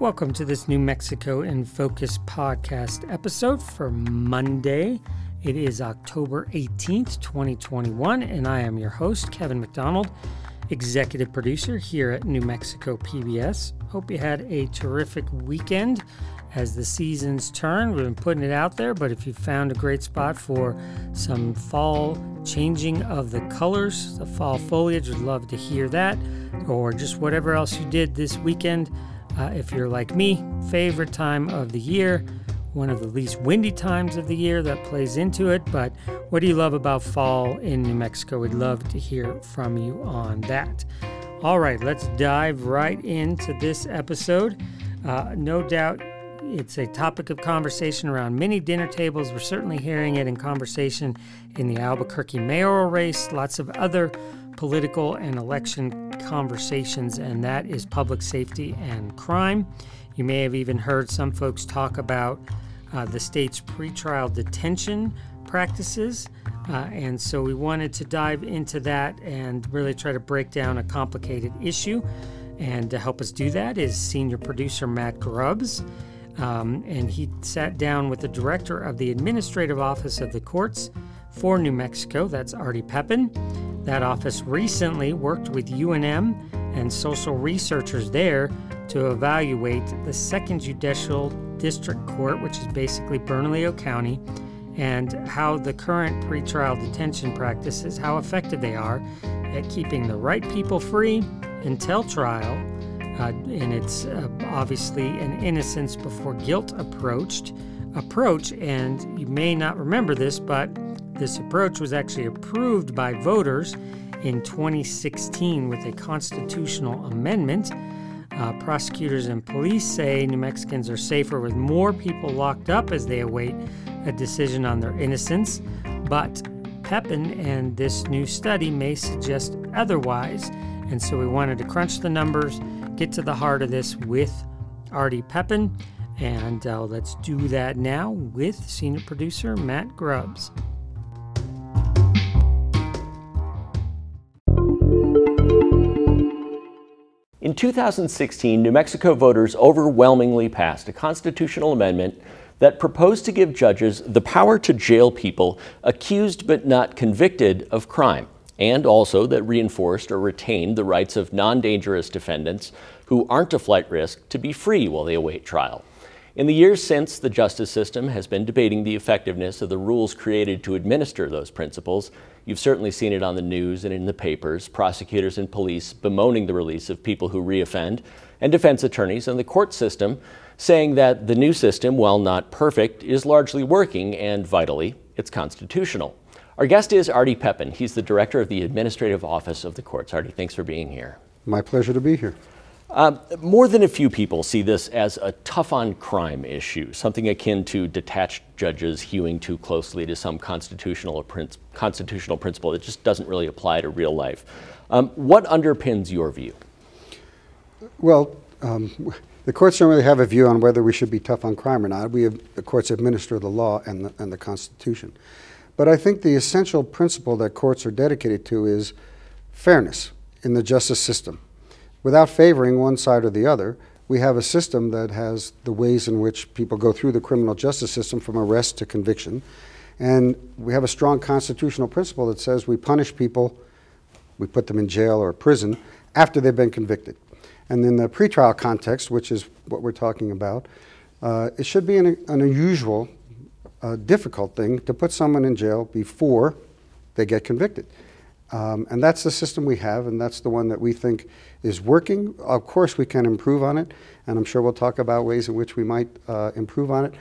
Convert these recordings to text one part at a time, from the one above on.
Welcome to this New Mexico in Focus podcast episode for Monday. It is October 18th, 2021, and I am your host, Kevin McDonald, executive producer here at New Mexico PBS. Hope you had a terrific weekend as the seasons turn. We've been putting it out there, but if you found a great spot for some fall changing of the colors, the fall foliage, would love to hear that, or just whatever else you did this weekend. Uh, if you're like me, favorite time of the year, one of the least windy times of the year that plays into it. But what do you love about fall in New Mexico? We'd love to hear from you on that. All right, let's dive right into this episode. Uh, no doubt it's a topic of conversation around many dinner tables. We're certainly hearing it in conversation in the Albuquerque mayoral race, lots of other political and election conversations, and that is public safety and crime. You may have even heard some folks talk about uh, the state's pretrial detention practices. Uh, and so we wanted to dive into that and really try to break down a complicated issue. And to help us do that is senior producer Matt Grubbs. Um, and he sat down with the director of the Administrative Office of the Courts for New Mexico, that's Artie Pepin. That office recently worked with UNM and social researchers there to evaluate the second judicial district court, which is basically Bernalillo County, and how the current pretrial detention practices, how effective they are at keeping the right people free until trial uh, and it's uh, obviously an innocence before guilt approached approach. And you may not remember this, but this approach was actually approved by voters in 2016 with a constitutional amendment. Uh, prosecutors and police say New Mexicans are safer with more people locked up as they await a decision on their innocence. But Pepin and this new study may suggest otherwise. And so we wanted to crunch the numbers get to the heart of this with Artie Pepin. And uh, let's do that now with senior producer Matt Grubbs. In 2016, New Mexico voters overwhelmingly passed a constitutional amendment that proposed to give judges the power to jail people accused but not convicted of crime and also that reinforced or retained the rights of non dangerous defendants who aren't a flight risk to be free while they await trial. In the years since, the justice system has been debating the effectiveness of the rules created to administer those principles. You've certainly seen it on the news and in the papers, prosecutors and police bemoaning the release of people who reoffend, and defense attorneys and the court system saying that the new system, while not perfect, is largely working and vitally, it's constitutional. Our guest is Artie Pepin. He's the director of the Administrative Office of the Courts. Artie, thanks for being here. My pleasure to be here. Uh, more than a few people see this as a tough on crime issue, something akin to detached judges hewing too closely to some constitutional, constitutional principle that just doesn't really apply to real life. Um, what underpins your view? Well, um, the courts don't really have a view on whether we should be tough on crime or not. We have, the courts administer the law and the, and the Constitution. But I think the essential principle that courts are dedicated to is fairness in the justice system. Without favoring one side or the other, we have a system that has the ways in which people go through the criminal justice system from arrest to conviction. And we have a strong constitutional principle that says we punish people, we put them in jail or prison after they've been convicted. And in the pretrial context, which is what we're talking about, uh, it should be an, an unusual a difficult thing to put someone in jail before they get convicted. Um, and that's the system we have, and that's the one that we think is working. Of course, we can improve on it, and I'm sure we'll talk about ways in which we might uh, improve on it.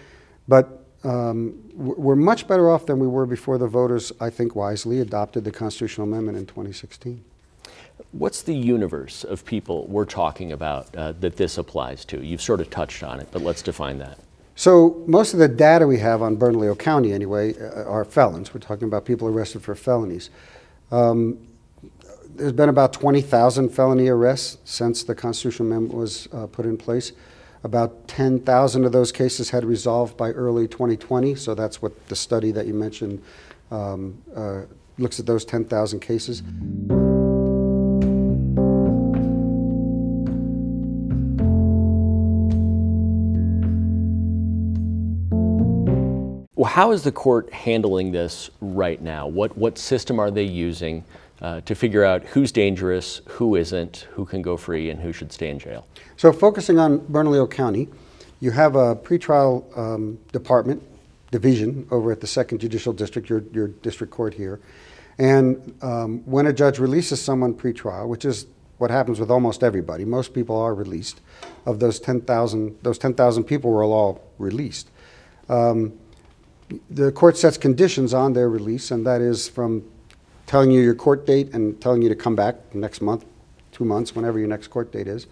But um, we're much better off than we were before the voters, I think wisely, adopted the constitutional amendment in 2016. What's the universe of people we're talking about uh, that this applies to? You've sort of touched on it, but let's define that. So most of the data we have on Bernalillo County, anyway, uh, are felons. We're talking about people arrested for felonies. Um, there's been about 20,000 felony arrests since the constitutional amendment was uh, put in place. About 10,000 of those cases had resolved by early 2020, so that's what the study that you mentioned um, uh, looks at those 10,000 cases. How is the court handling this right now? What, what system are they using uh, to figure out who's dangerous, who isn't, who can go free, and who should stay in jail? So focusing on Bernalillo County, you have a pretrial um, department, division over at the Second Judicial District, your, your district court here. And um, when a judge releases someone pretrial, which is what happens with almost everybody, most people are released. Of those 10,000, those 10,000 people were all released. Um, the court sets conditions on their release, and that is from telling you your court date and telling you to come back next month, two months, whenever your next court date is,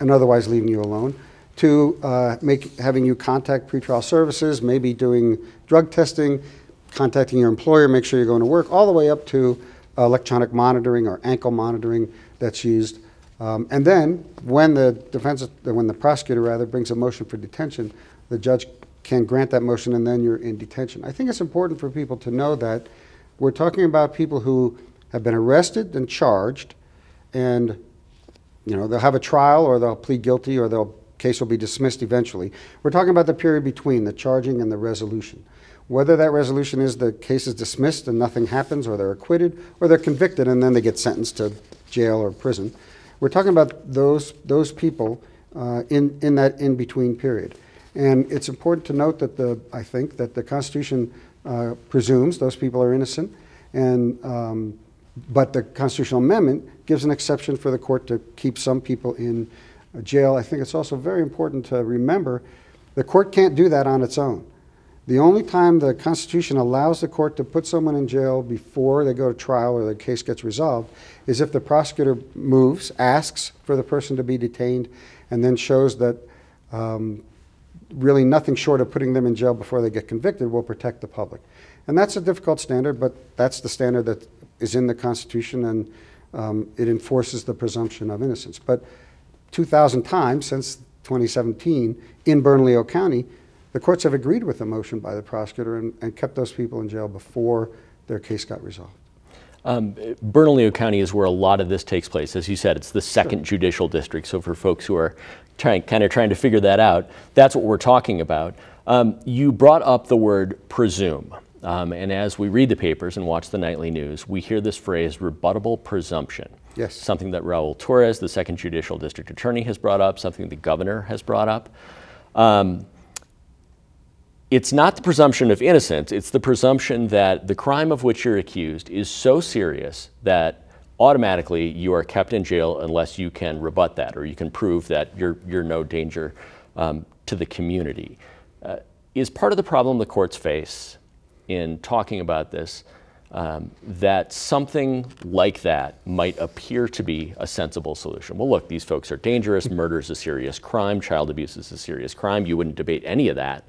and otherwise leaving you alone, to uh, make, having you contact pretrial services, maybe doing drug testing, contacting your employer, make sure you're going to work, all the way up to electronic monitoring or ankle monitoring that's used. Um, and then, when the defense, when the prosecutor rather brings a motion for detention, the judge can grant that motion and then you're in detention. I think it's important for people to know that we're talking about people who have been arrested and charged, and you know they'll have a trial or they'll plead guilty or the case will be dismissed eventually. We're talking about the period between the charging and the resolution. Whether that resolution is the case is dismissed and nothing happens, or they're acquitted, or they're convicted and then they get sentenced to jail or prison. We're talking about those, those people uh, in, in that in between period. And it's important to note that the, I think, that the Constitution uh, presumes those people are innocent, and, um, but the constitutional amendment gives an exception for the court to keep some people in jail. I think it's also very important to remember the court can't do that on its own. The only time the Constitution allows the court to put someone in jail before they go to trial or the case gets resolved is if the prosecutor moves, asks for the person to be detained, and then shows that um, really nothing short of putting them in jail before they get convicted will protect the public. And that's a difficult standard, but that's the standard that is in the Constitution and um, it enforces the presumption of innocence. But 2,000 times since 2017 in Bernalillo County, the courts have agreed with the motion by the prosecutor and, and kept those people in jail before their case got resolved. Um, Bernalillo County is where a lot of this takes place. As you said, it's the second sure. judicial district. So for folks who are trying, kind of trying to figure that out, that's what we're talking about. Um, you brought up the word presume. Um, and as we read the papers and watch the nightly news, we hear this phrase rebuttable presumption. Yes. Something that Raul Torrez, the second judicial district attorney, has brought up, something the governor has brought up. Um, it's not the presumption of innocence, it's the presumption that the crime of which you're accused is so serious that automatically you are kept in jail unless you can rebut that or you can prove that you're, you're no danger um, to the community. Uh, is part of the problem the courts face in talking about this um, that something like that might appear to be a sensible solution. Well, look, these folks are dangerous. Murder is a serious crime. Child abuse is a serious crime. You wouldn't debate any of that.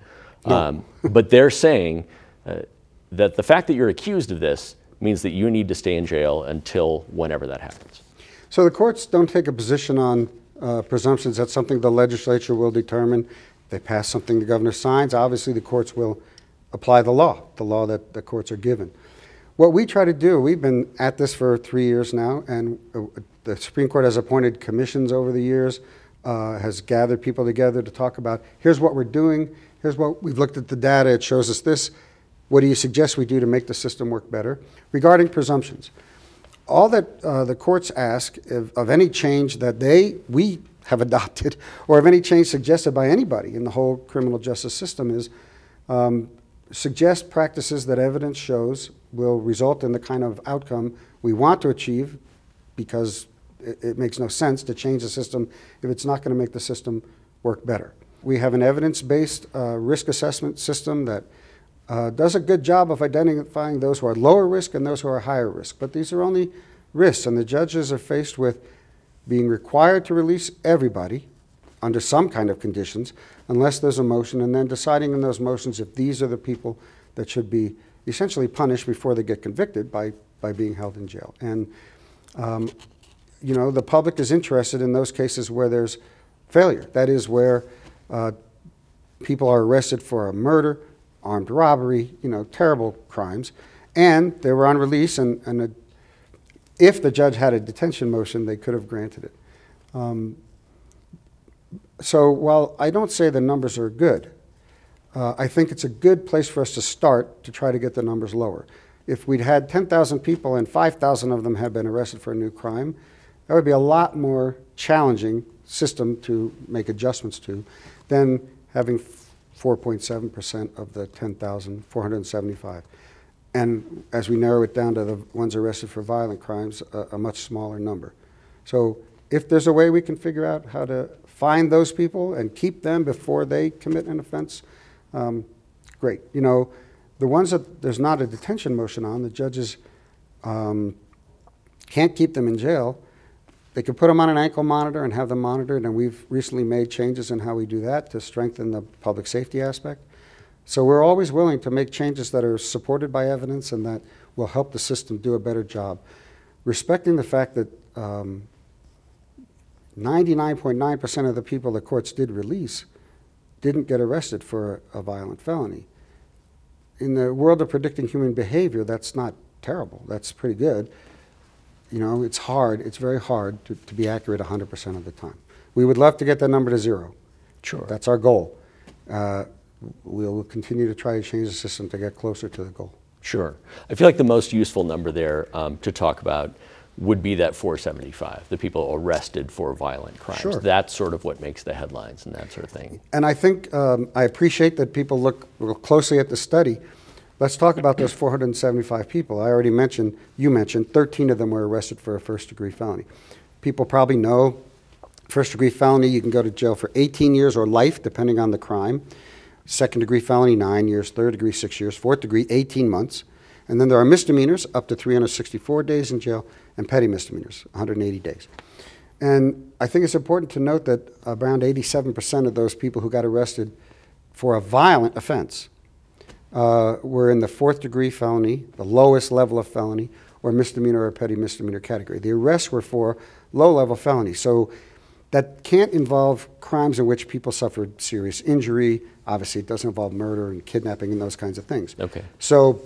No. Um, but they're saying uh, that the fact that you're accused of this means that you need to stay in jail until whenever that happens. So the courts don't take a position on uh, presumptions. That's something the legislature will determine. They pass something the governor signs, obviously the courts will apply the law, the law that the courts are given. What we try to do, we've been at this for three years now, and uh, the Supreme Court has appointed commissions over the years, uh, has gathered people together to talk about here's what we're doing, here's what we've looked at the data, it shows us this. What do you suggest we do to make the system work better? Regarding presumptions, all that uh, the courts ask of, of any change that they, we have adopted, or of any change suggested by anybody in the whole criminal justice system is um, suggest practices that evidence shows will result in the kind of outcome we want to achieve because it, it makes no sense to change the system if it's not going to make the system work better. We have an evidence-based uh, risk assessment system that uh, does a good job of identifying those who are lower risk and those who are higher risk. But these are only risks, and the judges are faced with being required to release everybody under some kind of conditions unless there's a motion, and then deciding in those motions if these are the people that should be essentially punished before they get convicted by, by being held in jail. And, um, you know, the public is interested in those cases where there's failure. That is where uh, people are arrested for a murder, armed robbery, you know, terrible crimes, and they were on release, and, and a, if the judge had a detention motion, they could have granted it. Um, so while I don't say the numbers are good, uh, I think it's a good place for us to start to try to get the numbers lower. If we'd had 10,000 people and 5,000 of them had been arrested for a new crime, that would be a lot more challenging system to make adjustments to than having 4.7% of the 10,475. And as we narrow it down to the ones arrested for violent crimes, a, a much smaller number. So if there's a way we can figure out how to find those people and keep them before they commit an offense, um, great. You know, the ones that there's not a detention motion on, the judges um, can't keep them in jail. They could put them on an ankle monitor and have them monitored, and we've recently made changes in how we do that to strengthen the public safety aspect. So we're always willing to make changes that are supported by evidence and that will help the system do a better job. Respecting the fact that 99.9% um, of the people the courts did release didn't get arrested for a violent felony. In the world of predicting human behavior, that's not terrible. That's pretty good. You know, it's hard, it's very hard to, to be accurate 100% of the time. We would love to get that number to zero. Sure. That's our goal. Uh, we'll continue to try to change the system to get closer to the goal. Sure. I feel like the most useful number there um, to talk about would be that 475, the people arrested for violent crimes. Sure. That's sort of what makes the headlines and that sort of thing. And I think um, I appreciate that people look, look closely at the study. Let's talk about those 475 people. I already mentioned, you mentioned, 13 of them were arrested for a first degree felony. People probably know first degree felony, you can go to jail for 18 years or life, depending on the crime. Second degree felony, nine years. Third degree, six years. Fourth degree, 18 months. And then there are misdemeanors, up to 364 days in jail and petty misdemeanors, 180 days. And I think it's important to note that around 87% of those people who got arrested for a violent offense uh, were in the fourth degree felony, the lowest level of felony, or misdemeanor or petty misdemeanor category. The arrests were for low level felonies. So that can't involve crimes in which people suffered serious injury. Obviously, it doesn't involve murder and kidnapping and those kinds of things. Okay. So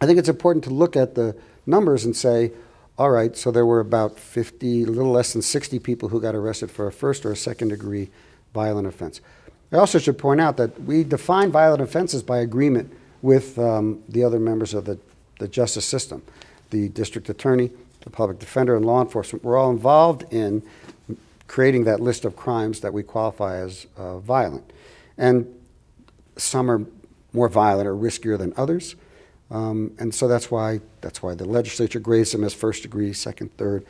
I think it's important to look at the numbers and say, all right, so there were about 50, a little less than 60 people who got arrested for a first or a second degree violent offense. I also should point out that we define violent offenses by agreement with um, the other members of the, the justice system. The district attorney, the public defender, and law enforcement were all involved in creating that list of crimes that we qualify as uh, violent. And some are more violent or riskier than others. Um, and so that's why, that's why the legislature grades them as first degree, second, third.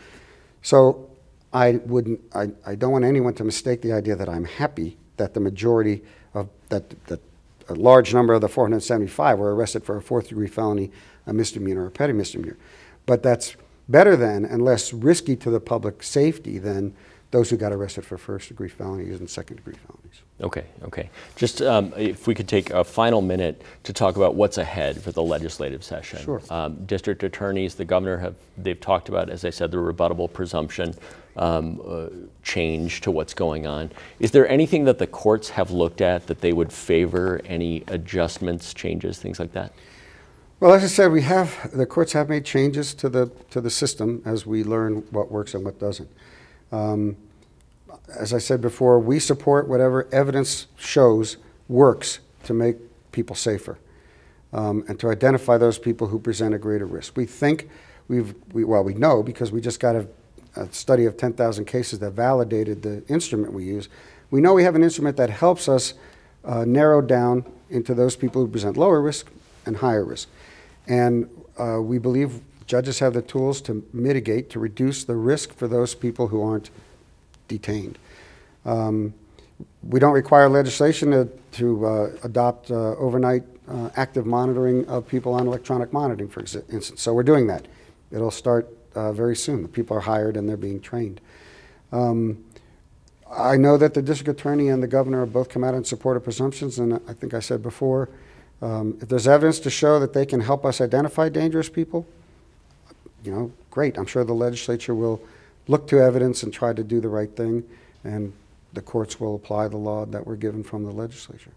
So I, wouldn't, I, I don't want anyone to mistake the idea that I'm happy that the majority of, that, that a large number of the 475 were arrested for a fourth degree felony, a misdemeanor, or a petty misdemeanor. But that's better than and less risky to the public safety than those who got arrested for first degree felonies and second degree felonies. Okay, okay. Just um, if we could take a final minute to talk about what's ahead for the legislative session. Sure. Um, district attorneys, the governor have they've talked about, as I said, the rebuttable presumption um, uh, change to what's going on. Is there anything that the courts have looked at that they would favor? Any adjustments, changes, things like that? Well, as I said, we have the courts have made changes to the to the system as we learn what works and what doesn't. Um, as I said before, we support whatever evidence shows works to make people safer um, and to identify those people who present a greater risk. We think we've, we, well, we know because we just got a, a study of 10,000 cases that validated the instrument we use. We know we have an instrument that helps us uh, narrow down into those people who present lower risk and higher risk. And uh, we believe Judges have the tools to mitigate, to reduce the risk for those people who aren't detained. Um, we don't require legislation to, to uh, adopt uh, overnight uh, active monitoring of people on electronic monitoring, for instance. So we're doing that. It'll start uh, very soon. The people are hired and they're being trained. Um, I know that the district attorney and the governor have both come out in support of presumptions, and I think I said before, um, if there's evidence to show that they can help us identify dangerous people, you know, great. I'm sure the legislature will look to evidence and try to do the right thing, and the courts will apply the law that we're given from the legislature.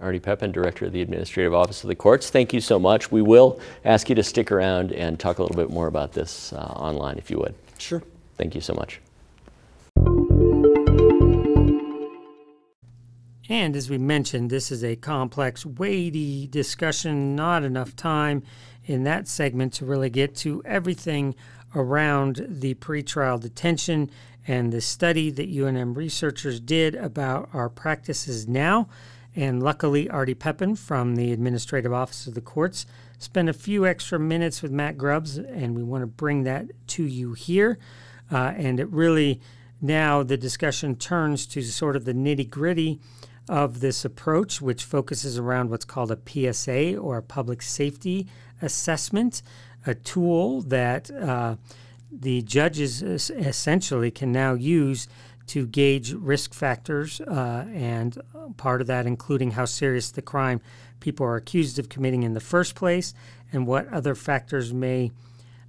Artie Pepin, Director of the Administrative Office of the Courts, thank you so much. We will ask you to stick around and talk a little bit more about this uh, online, if you would. Sure. Thank you so much. And as we mentioned, this is a complex, weighty discussion, not enough time in that segment to really get to everything around the pretrial detention and the study that UNM researchers did about our practices now. And luckily, Artie Pepin from the Administrative Office of the Courts spent a few extra minutes with Matt Grubbs, and we want to bring that to you here. Uh, and it really now the discussion turns to sort of the nitty gritty of this approach, which focuses around what's called a PSA or a public safety assessment, a tool that uh, the judges essentially can now use to gauge risk factors, uh, and part of that including how serious the crime people are accused of committing in the first place, and what other factors may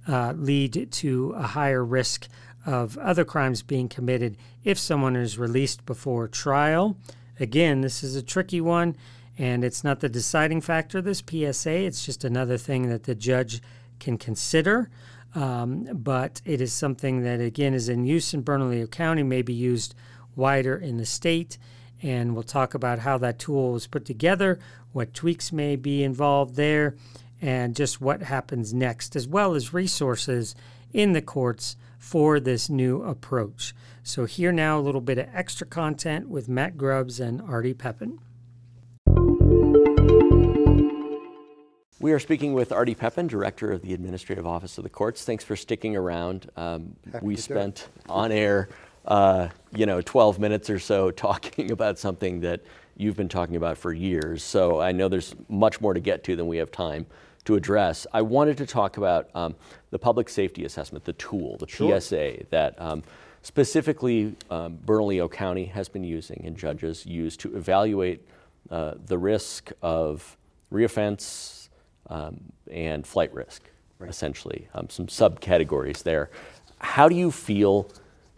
uh, lead to a higher risk of other crimes being committed if someone is released before trial. Again, this is a tricky one, and it's not the deciding factor this PSA. It's just another thing that the judge can consider. Um, but it is something that, again, is in use in Bernalillo County, may be used wider in the state. And we'll talk about how that tool was put together, what tweaks may be involved there, and just what happens next, as well as resources in the courts for this new approach. So, here now a little bit of extra content with Matt Grubbs and Artie Pepin. We are speaking with Artie Pepin, Director of the Administrative Office of the Courts. Thanks for sticking around. Um, we spent on air, uh, you know, 12 minutes or so talking about something that you've been talking about for years. So I know there's much more to get to than we have time to address. I wanted to talk about um, the public safety assessment, the tool, the sure. PSA that um, specifically um, Bernalillo County has been using and judges use to evaluate uh, the risk of reoffense, um, and flight risk, right. essentially, um, some subcategories there. How do you feel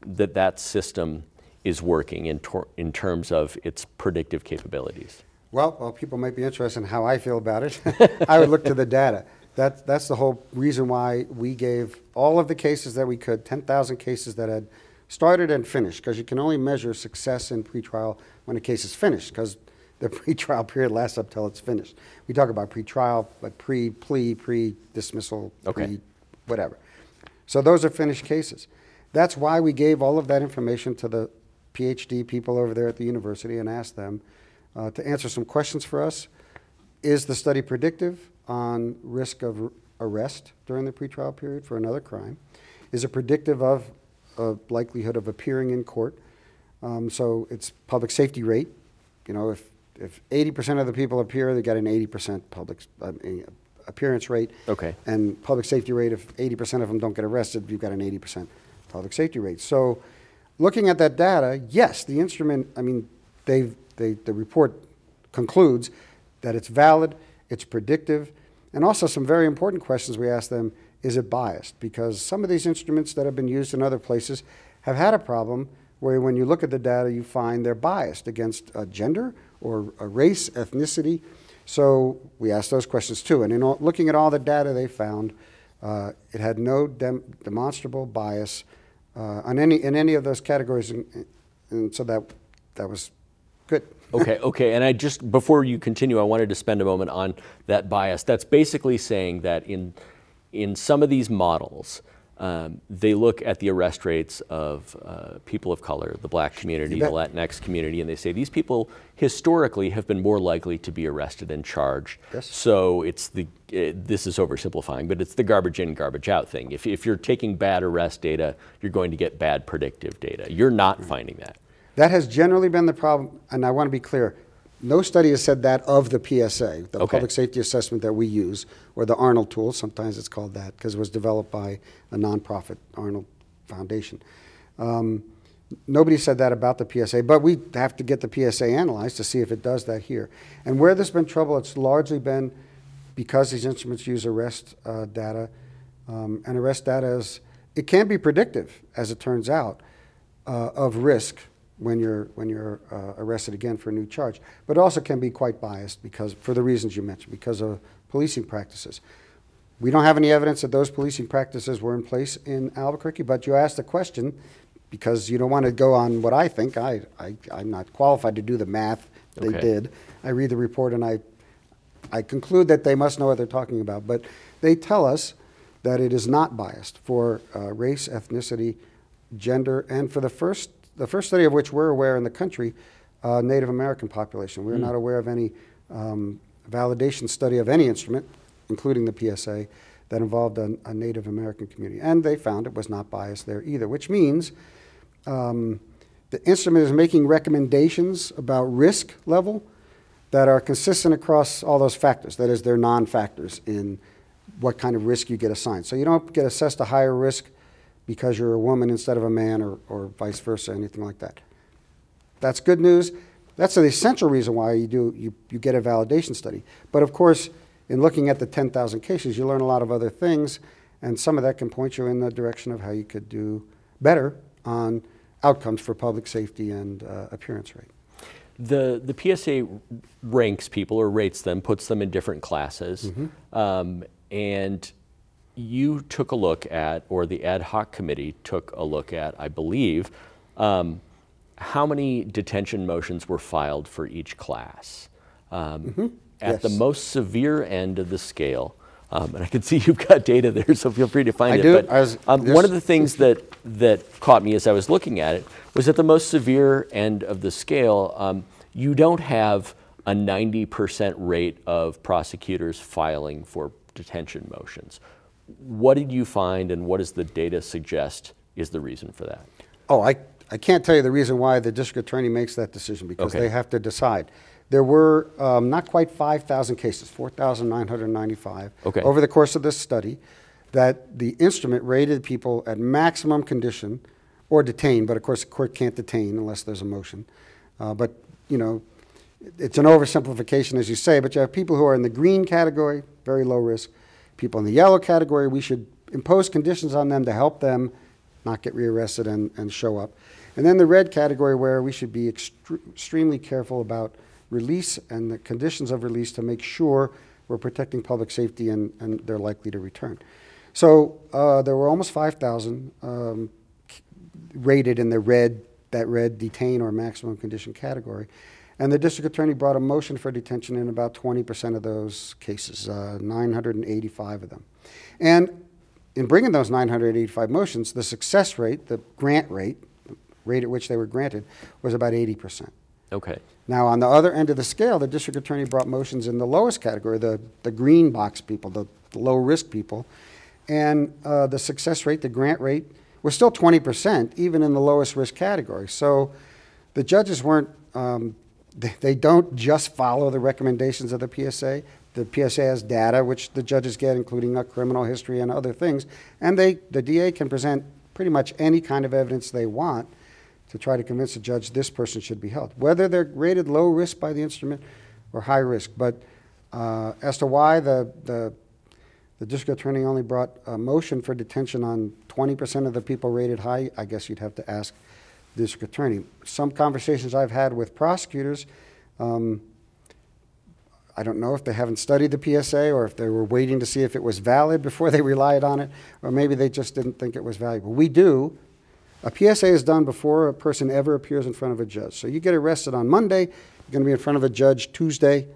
that that system is working in, tor- in terms of its predictive capabilities? Well, well, people might be interested in how I feel about it. I would look to the data. That, that's the whole reason why we gave all of the cases that we could, 10,000 cases that had started and finished, because you can only measure success in pretrial when a case is finished, because the pretrial period lasts up till it's finished. We talk about pretrial, but pre-plea, pre-dismissal, okay. pre whatever. So those are finished cases. That's why we gave all of that information to the PhD people over there at the university and asked them uh, to answer some questions for us. Is the study predictive on risk of arrest during the pretrial period for another crime? Is it predictive of a likelihood of appearing in court? Um, so it's public safety rate. You know, if if 80% of the people appear, they got an 80% public uh, appearance rate. Okay. And public safety rate, if 80% of them don't get arrested, you've got an 80% public safety rate. So looking at that data, yes, the instrument, I mean, they they, the report concludes that it's valid, it's predictive, and also some very important questions we ask them, is it biased? Because some of these instruments that have been used in other places have had a problem where when you look at the data, you find they're biased against uh, gender or race, ethnicity. So we asked those questions too. And in all, looking at all the data they found, uh, it had no dem demonstrable bias uh, on any, in any of those categories. And, and so that, that was good. okay, okay. And I just, before you continue, I wanted to spend a moment on that bias. That's basically saying that in, in some of these models, um, they look at the arrest rates of uh, people of color, the black community, the Latinx community, and they say these people historically have been more likely to be arrested and charged. Yes. So it's the, uh, this is oversimplifying, but it's the garbage in, garbage out thing. If, if you're taking bad arrest data, you're going to get bad predictive data. You're not finding that. That has generally been the problem, and I want to be clear. No study has said that of the PSA, the okay. public safety assessment that we use, or the Arnold tool. Sometimes it's called that because it was developed by a nonprofit, Arnold Foundation. Um, nobody said that about the PSA, but we have to get the PSA analyzed to see if it does that here. And where there's been trouble, it's largely been because these instruments use arrest uh, data. Um, and arrest data is, it can be predictive, as it turns out, uh, of risk when you're, when you're uh, arrested again for a new charge. But also can be quite biased because, for the reasons you mentioned, because of policing practices. We don't have any evidence that those policing practices were in place in Albuquerque, but you asked the question because you don't want to go on what I think. I, I, I'm not qualified to do the math they Okay. did. I read the report and I, I conclude that they must know what they're talking about. But they tell us that it is not biased for uh, race, ethnicity, gender, and for the first, the first study of which we're aware in the country, uh, Native American population. We're not aware of any um, validation study of any instrument, including the PSA, that involved a, a Native American community. And they found it was not biased there either, which means um, the instrument is making recommendations about risk level that are consistent across all those factors. That is, they're non-factors in what kind of risk you get assigned. So you don't get assessed a higher risk because you're a woman instead of a man or, or vice versa, anything like that. That's good news. That's the essential reason why you do you, you get a validation study. But of course, in looking at the 10,000 cases, you learn a lot of other things, and some of that can point you in the direction of how you could do better on outcomes for public safety and uh, appearance rate. The, the PSA ranks people or rates them, puts them in different classes. Mm-hmm. Um, and you took a look at, or the ad hoc committee took a look at, I believe, um, how many detention motions were filed for each class. Um, At the Mm-hmm. Yes. most severe end of the scale, um, and I can see you've got data there, so feel free to find I it. do. But I was- um, one of the things that, that caught me as I was looking at it was at the most severe end of the scale, um, you don't have a 90% rate of prosecutors filing for detention motions. What did you find, and what does the data suggest is the reason for that? Oh, I, I can't tell you the reason why the district attorney makes that decision because Okay. they have to decide. There were um, not quite 5,000 cases, 4,995 Okay. over the course of this study that the instrument rated people at maximum condition or detained, but of course the court can't detain unless there's a motion. Uh, but, you know, it's an oversimplification, as you say, but you have people who are in the green category, very low risk. People in the yellow category, we should impose conditions on them to help them not get rearrested and, and show up. And then the red category, where we should be extre- extremely careful about release and the conditions of release to make sure we're protecting public safety and, and they're likely to return. So uh, there were almost 5,000 um, rated in the red, that red detain or maximum condition category. And the district attorney brought a motion for detention in about 20% of those cases, uh, 985 of them. And in bringing those 985 motions, the success rate, the grant rate, the rate at which they were granted, was about 80%. Okay. Now, on the other end of the scale, the district attorney brought motions in the lowest category, the, the green box people, the, the low risk people. And uh, the success rate, the grant rate, was still 20%, even in the lowest risk category. So the judges weren't, um, they, don't just follow the recommendations of the PSA. The PSA has data, which the judges get, including a criminal history and other things. And they, the DA can present pretty much any kind of evidence they want to try to convince the judge this person should be held, whether they're rated low risk by the instrument or high risk. But uh, as to why the, the, the district attorney only brought a motion for detention on 20% of the people rated high, I guess you'd have to ask district attorney. Some conversations I've had with prosecutors, um, I don't know if they haven't studied the PSA or if they were waiting to see if it was valid before they relied on it, or maybe they just didn't think it was valuable. We do. A PSA is done before a person ever appears in front of a judge. So you get arrested on Monday, you're going to be in front of a judge Tuesday.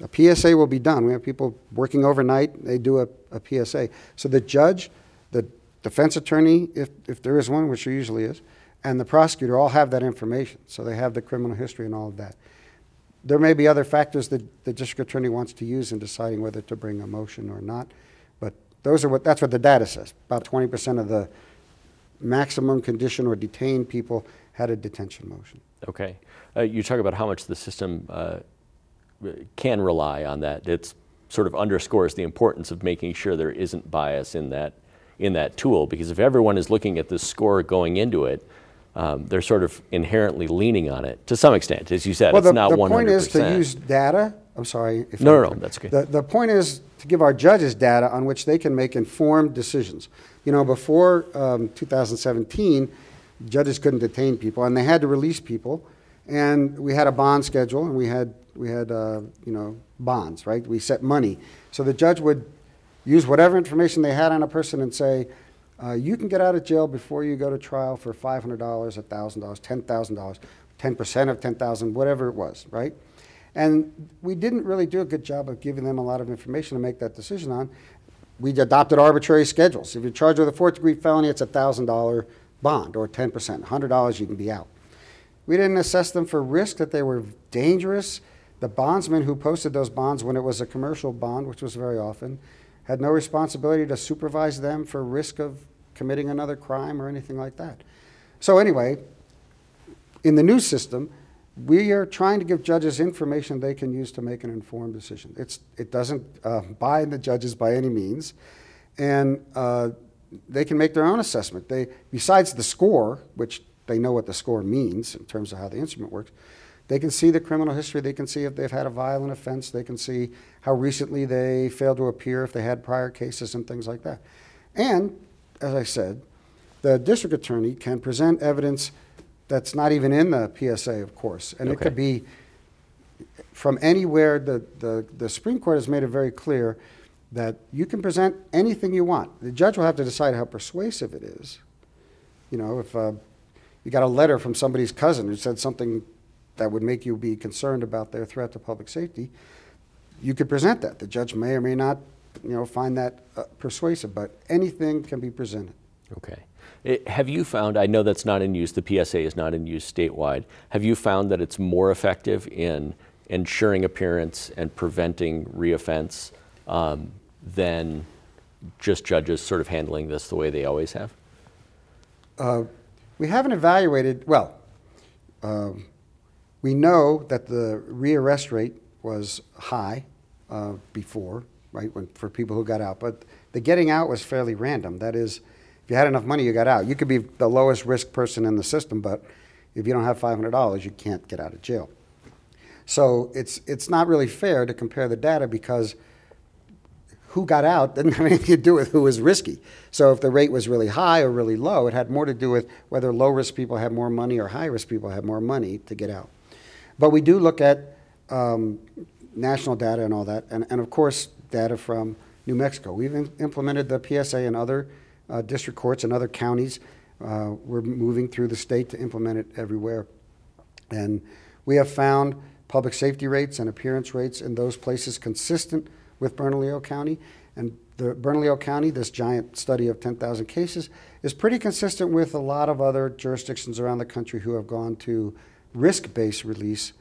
A PSA will be done. We have people working overnight, they do a, a PSA. So the judge, the defense attorney, if, if there is one, which there usually is, and the prosecutor all have that information. So they have the criminal history and all of that. There may be other factors that the district attorney wants to use in deciding whether to bring a motion or not, but those are what, that's what the data says. About 20% of the maximum condition or detained people had a detention motion. Okay. Uh, you talk about how much the system uh, can rely on that. It sort of underscores the importance of making sure there isn't bias in that in that tool. Because if everyone is looking at this score going into it, um, they're sort of inherently leaning on it to some extent. As you said, Well, it's the, not the 100%. point is to use data. I'm sorry. If No, no, no, that's okay. The, the point is to give our judges data on which they can make informed decisions. You know, before um, 2017, judges couldn't detain people, and they had to release people, and we had a bond schedule, and we had we had uh, you know bonds, right? We set money, so the judge would use whatever information they had on a person and say, uh, you can get out of jail before you go to trial for $500, $1,000, $10,000. 10% of 10,000, whatever it was, right? And we didn't really do a good job of giving them a lot of information to make that decision on. We adopted arbitrary schedules. If you're charged with a fourth degree felony, it's a $1,000 bond or 10%. $100 you can be out. We didn't assess them for risk that they were dangerous. The bondsman who posted those bonds when it was a commercial bond, which was very often, had no responsibility to supervise them for risk of committing another crime or anything like that. So, anyway, in the new system, we are trying to give judges information they can use to make an informed decision. It's, it doesn't uh, bind the judges by any means, and uh, they can make their own assessment. They, besides the score, which they know what the score means in terms of how the instrument works, they can see the criminal history. They can see if they've had a violent offense. They can see how recently they failed to appear, if they had prior cases, and things like that. And, as I said, the district attorney can present evidence that's not even in the PSA, of course. And it could be from anywhere. The, the, the Supreme Court has made it very clear that you can present anything you want. The judge will have to decide how persuasive it is. You know, if uh, you got a letter from somebody's cousin who said something that would make you be concerned about their threat to public safety, you could present that. The judge may or may not, you know, find that uh, persuasive, but anything can be presented. Okay. It- have you found, I know that's not in use, the PSA is not in use statewide. Have you found that it's more effective in ensuring appearance and preventing reoffense um, than just judges sort of handling this the way they always have? Uh, we haven't evaluated, well, um, we know that the rearrest rate was high uh, before, right, when, for people who got out. But the getting out was fairly random. That is, if you had enough money, you got out. You could be the lowest risk person in the system, but if you don't have $500, you can't get out of jail. So it's, it's not really fair to compare the data because who got out didn't have anything to do with who was risky. So if the rate was really high or really low, it had more to do with whether low risk people had more money or high risk people had more money to get out. But we do look at um, national data and all that, and, and of course, data from New Mexico. We've im- implemented the PSA in other uh, district courts and other counties. Uh, we're moving through the state to implement it everywhere. And we have found public safety rates and appearance rates in those places consistent with Bernalillo County. And the Bernalillo County, this giant study of 10,000 cases, is pretty consistent with a lot of other jurisdictions around the country who have gone to risk-based release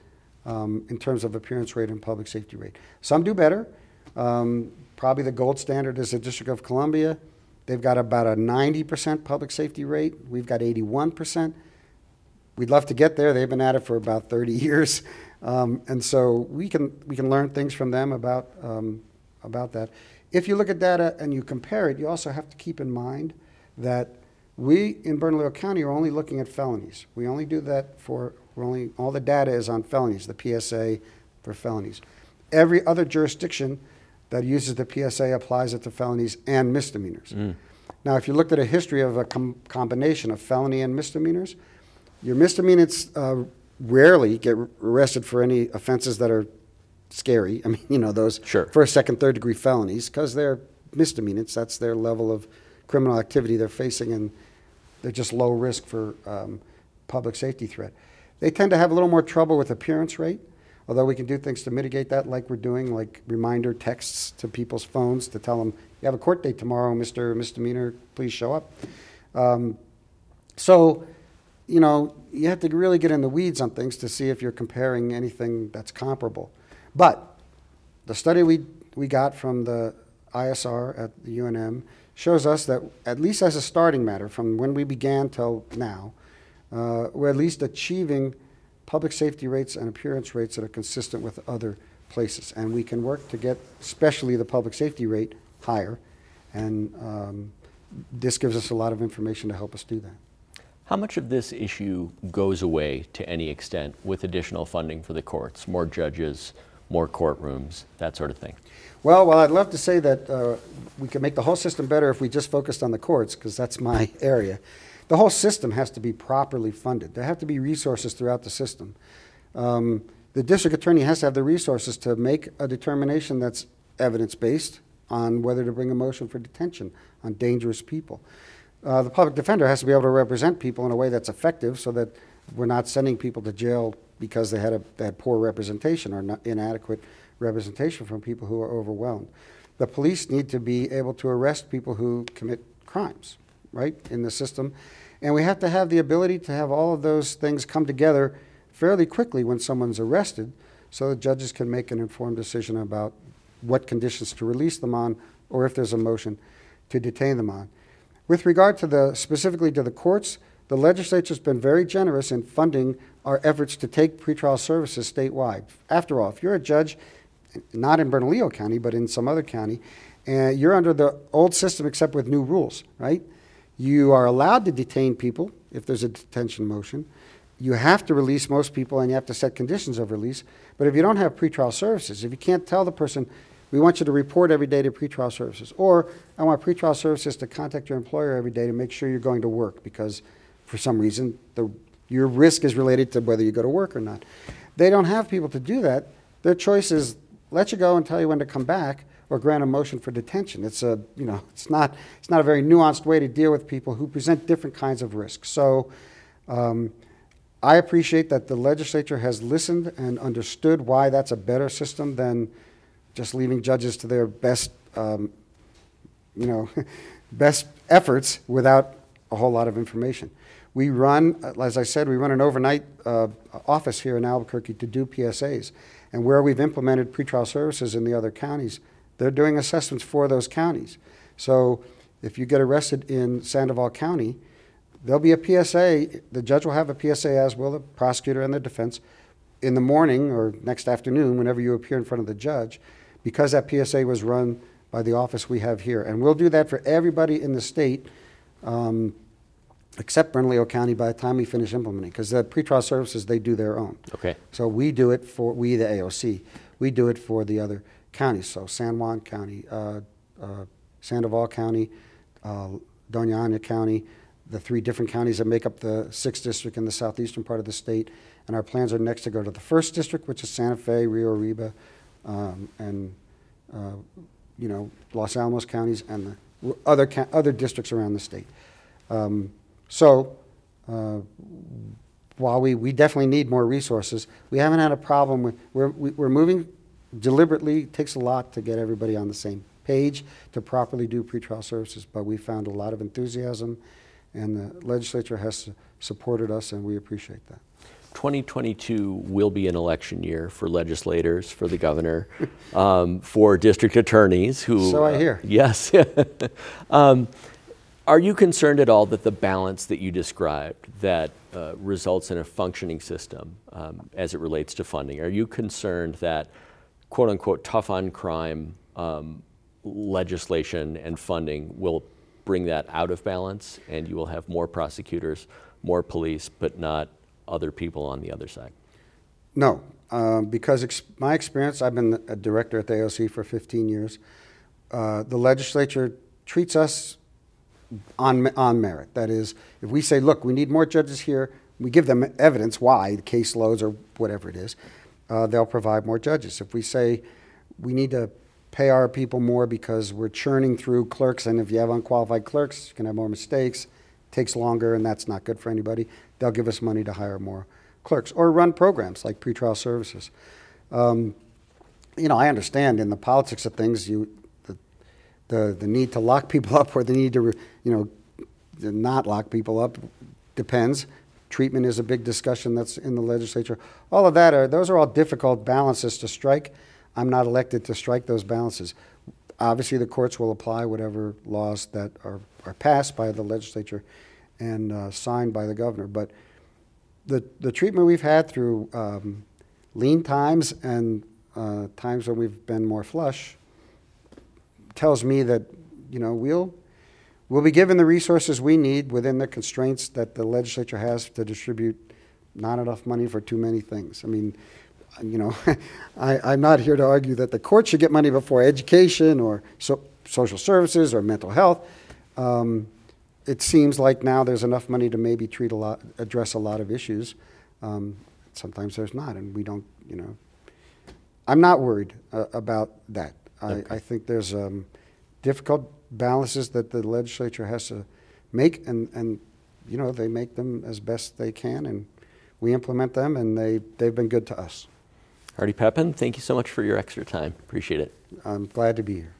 um, in terms of appearance rate and public safety rate. Some do better. Um, probably the gold standard is the District of Columbia. They've got about a 90% public safety rate. We've got 81%. We'd love to get there. They've been at it for about 30 years. Um, and so we can, we can learn things from them about, um, about that. If you look at data and you compare it, you also have to keep in mind that we in Bernalillo County are only looking at felonies. We only do that for, we're only, all the data is on felonies, the PSA for felonies. Every other jurisdiction that uses the PSA applies it to felonies and misdemeanors. Now, if you looked at a history of a com- combination of felony and misdemeanors, your misdemeanors uh, rarely get arrested for any offenses that are scary. I mean, you know, those Sure. first, second, third degree felonies, because they're misdemeanors. That's their level of criminal activity they're facing, and they're just low risk for um, public safety threat. They tend to have a little more trouble with appearance rate, although we can do things to mitigate that, like we're doing, like reminder texts to people's phones to tell them, you have a court date tomorrow, Mr. Misdemeanor, please show up. Um, so, you know, you have to really get in the weeds on things to see if you're comparing anything that's comparable. But the study we, we got from the ISR at the UNM shows us that, at least as a starting matter, from when we began till now, uh, we're at least achieving public safety rates and appearance rates that are consistent with other places. And we can work to get, especially the public safety rate, higher. And um, this gives us a lot of information to help us do that. How much of this issue goes away to any extent with additional funding for the courts, more judges, more courtrooms, that sort of thing? Well, well, I'd love to say that uh, we could make the whole system better if we just focused on the courts, because that's my area. The whole system has to be properly funded. There have to be resources throughout the system. Um, the district attorney has to have the resources to make a determination that's evidence based on whether to bring a motion for detention on dangerous people. Uh, the public defender has to be able to represent people in a way that's effective so that we're not sending people to jail because they had a they had poor representation or inadequate representation from people who are overwhelmed. The police need to be able to arrest people who commit crimes, right, in the system. And we have to have the ability to have all of those things come together fairly quickly when someone's arrested so that judges can make an informed decision about what conditions to release them on or if there's a motion to detain them on. With regard to the specifically to the courts, the legislature's been very generous in funding our efforts to take pretrial services statewide. After all, if you're a judge, not in Bernalillo County, but in some other county, and you're under the old system except with new rules, right? You are allowed to detain people if there's a detention motion. You have to release most people and you have to set conditions of release. But if you don't have pretrial services, if you can't tell the person, we want you to report every day to pretrial services, or I want pretrial services to contact your employer every day to make sure you're going to work because for some reason the, your risk is related to whether you go to work or not. They don't have people to do that. Their choice is let you go and tell you when to come back or grant a motion for detention. It's a, you know, it's not, it's not a very nuanced way to deal with people who present different kinds of risks. So um, I appreciate that the legislature has listened and understood why that's a better system than just leaving judges to their best, um, you know, best efforts without a whole lot of information. We run, as I said, we run an overnight uh, office here in Albuquerque to do PSAs. And where we've implemented pretrial services in the other counties, they're doing assessments for those counties. So if you get arrested in Sandoval County, there'll be a PSA. The judge will have a PSA, as will the prosecutor and the defense, in the morning or next afternoon, whenever you appear in front of the judge, because that PSA was run by the office we have here. And we'll do that for everybody in the state, um, except Bernalillo County, by the time we finish implementing, because the pretrial services, they do their own. Okay. So we do it for, we, the AOC, we do it for the other counties. So San Juan County, uh, uh, Sandoval County, uh, Doña Ana County, the three different counties that make up the sixth district in the southeastern part of the state. And our plans are next to go to the first district, which is Santa Fe, Rio Arriba, um, and uh, you know Los Alamos counties, and the other other districts around the state. Um, so. Uh, while we, we definitely need more resources, we haven't had a problem with, we're, we- we're moving deliberately, takes a lot to get everybody on the same page to properly do pretrial services, but we found a lot of enthusiasm, and the legislature has supported us, and we appreciate that. 2022 will be an election year for legislators, for the governor, um, for district attorneys who. So I hear. uh, yes. um, are you concerned at all that the balance that you described that uh, results in a functioning system um, as it relates to funding, are you concerned that quote unquote tough on crime um, legislation and funding will bring that out of balance and you will have more prosecutors, more police, but not other people on the other side? No, um, because ex- my experience, I've been a director at the AOC for 15 years. Uh, the legislature treats us on, on merit. That is, if we say, look, we need more judges here, we give them evidence why, the caseloads or whatever it is, uh, they'll provide more judges. If we say we need to pay our people more because we're churning through clerks, and if you have unqualified clerks, you can have more mistakes, takes longer, and that's not good for anybody, they'll give us money to hire more clerks or run programs like pretrial services. Um, you know, I understand in the politics of things, you the, the the need to lock people up or the need to, you know, not lock people up depends. Treatment is a big discussion that's in the legislature. All of that are those are all difficult balances to strike. I'm not elected to strike those balances. Obviously, the courts will apply whatever laws that are, are passed by the legislature and uh, signed by the governor. But the, the treatment we've had through um, lean times and uh, times when we've been more flush tells me that you know we'll we'll be given the resources we need within the constraints that the legislature has to distribute not enough money for too many things. I mean, you know, I, I'm not here to argue that the court should get money before education or so, social services or mental health. Um, it seems like now there's enough money to maybe treat a lot, address a lot of issues. Um, sometimes there's not, and we don't, you know. I'm not worried uh, about that. I, I think there's um, difficult balances that the legislature has to make, and, and you know they make them as best they can, and we implement them, and they, they've been good to us. Artie Pepin, thank you so much for your extra time. Appreciate it. I'm glad to be here.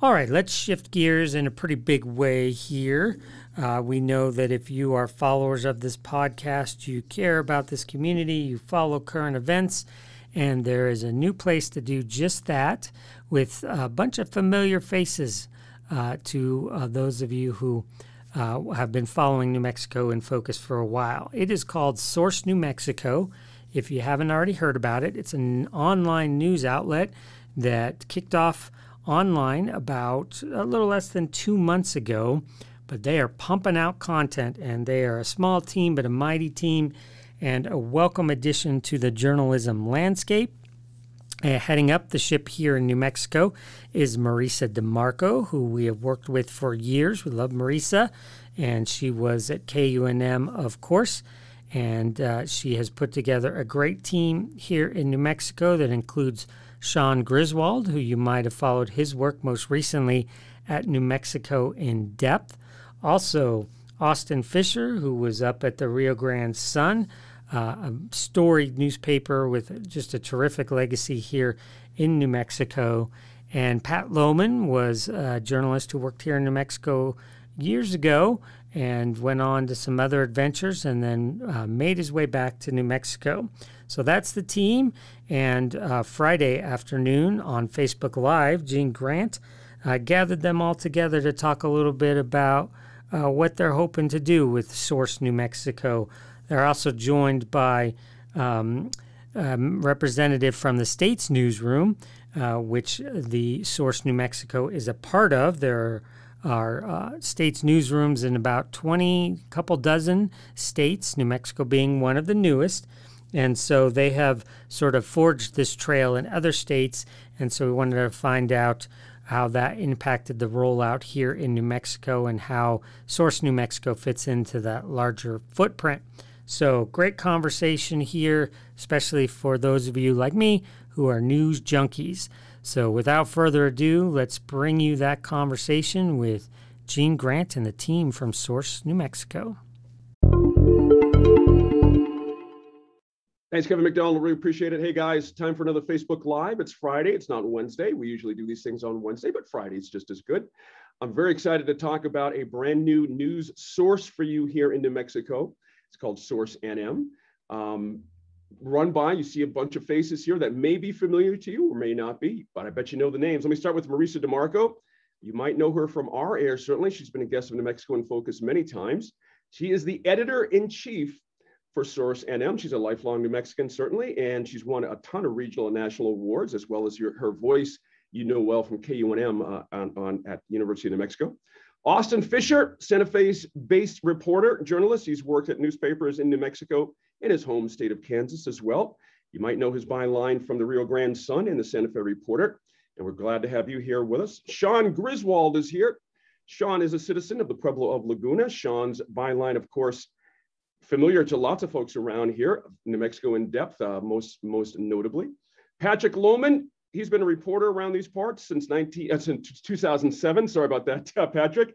All right, let's shift gears in a pretty big way here. Uh, we know that if you are followers of this podcast, you care about this community, you follow current events, and there is a new place to do just that with a bunch of familiar faces uh, to uh, those of you who uh, have been following New Mexico in focus for a while. It is called Source New Mexico. If you haven't already heard about it, it's an online news outlet that kicked off online about a little less than two months ago, but they are pumping out content and they are a small team but a mighty team and a welcome addition to the journalism landscape. Uh, heading up the ship here in New Mexico is Marisa DeMarco, who we have worked with for years. We love Marisa, and she was at KUNM, of course. And uh, she has put together a great team here in New Mexico that includes Shaun Griswold, who you might have followed his work most recently at New Mexico in depth. Also, Austin Fisher, who was up at the Rio Grande Sun, uh, a storied newspaper with just a terrific legacy here in New Mexico. And Pat Lohmann was a journalist who worked here in New Mexico years ago and went on to some other adventures and then uh, made his way back to New Mexico. So that's the team. And uh, Friday afternoon on Facebook Live, Gene Grant uh, gathered them all together to talk a little bit about uh, what they're hoping to do with Source New Mexico. They're also joined by um, um, representative from the state's newsroom, uh, which the Source New Mexico is a part of. There are uh, states newsrooms in about 20, couple dozen states, New Mexico being one of the newest. And so they have sort of forged this trail in other states. And so we wanted to find out how that impacted the rollout here in New Mexico and how Source New Mexico fits into that larger footprint. So, great conversation here, especially for those of you like me who are news junkies. So, without further ado, let's bring you that conversation with Gene Grant and the team from Source New Mexico. Thanks, Kevin McDonald. Really appreciate it. Hey, guys, time for another Facebook Live. It's Friday. It's not Wednesday. We usually do these things on Wednesday, but Friday's just as good. I'm very excited to talk about a brand new news source for you here in New Mexico. It's called Source NM. Um, run by, you see a bunch of faces here that may be familiar to you or may not be, but I bet you know the names. Let me start with Marisa DeMarco. You might know her from our air, certainly. She's been a guest of New Mexico in Focus many times. She is the editor in chief for Source NM. She's a lifelong New Mexican, certainly, and she's won a ton of regional and national awards, as well as your, her voice you know well from KUNM uh, on, on, at University of New Mexico. Austin Fisher, Santa Fe-based reporter, journalist. He's worked at newspapers in New Mexico and his home state of Kansas as well. You might know his byline from the Rio Grande Sun and the Santa Fe Reporter, and we're glad to have you here with us. Shaun Griswold is here. Shaun is a citizen of the Pueblo of Laguna. Shaun's byline, of course, familiar to lots of folks around here, New Mexico in depth, uh, most, most notably. Patrick Lohman, he's been a reporter around these parts since, 19, uh, since 2007. Sorry about that, uh, Patrick.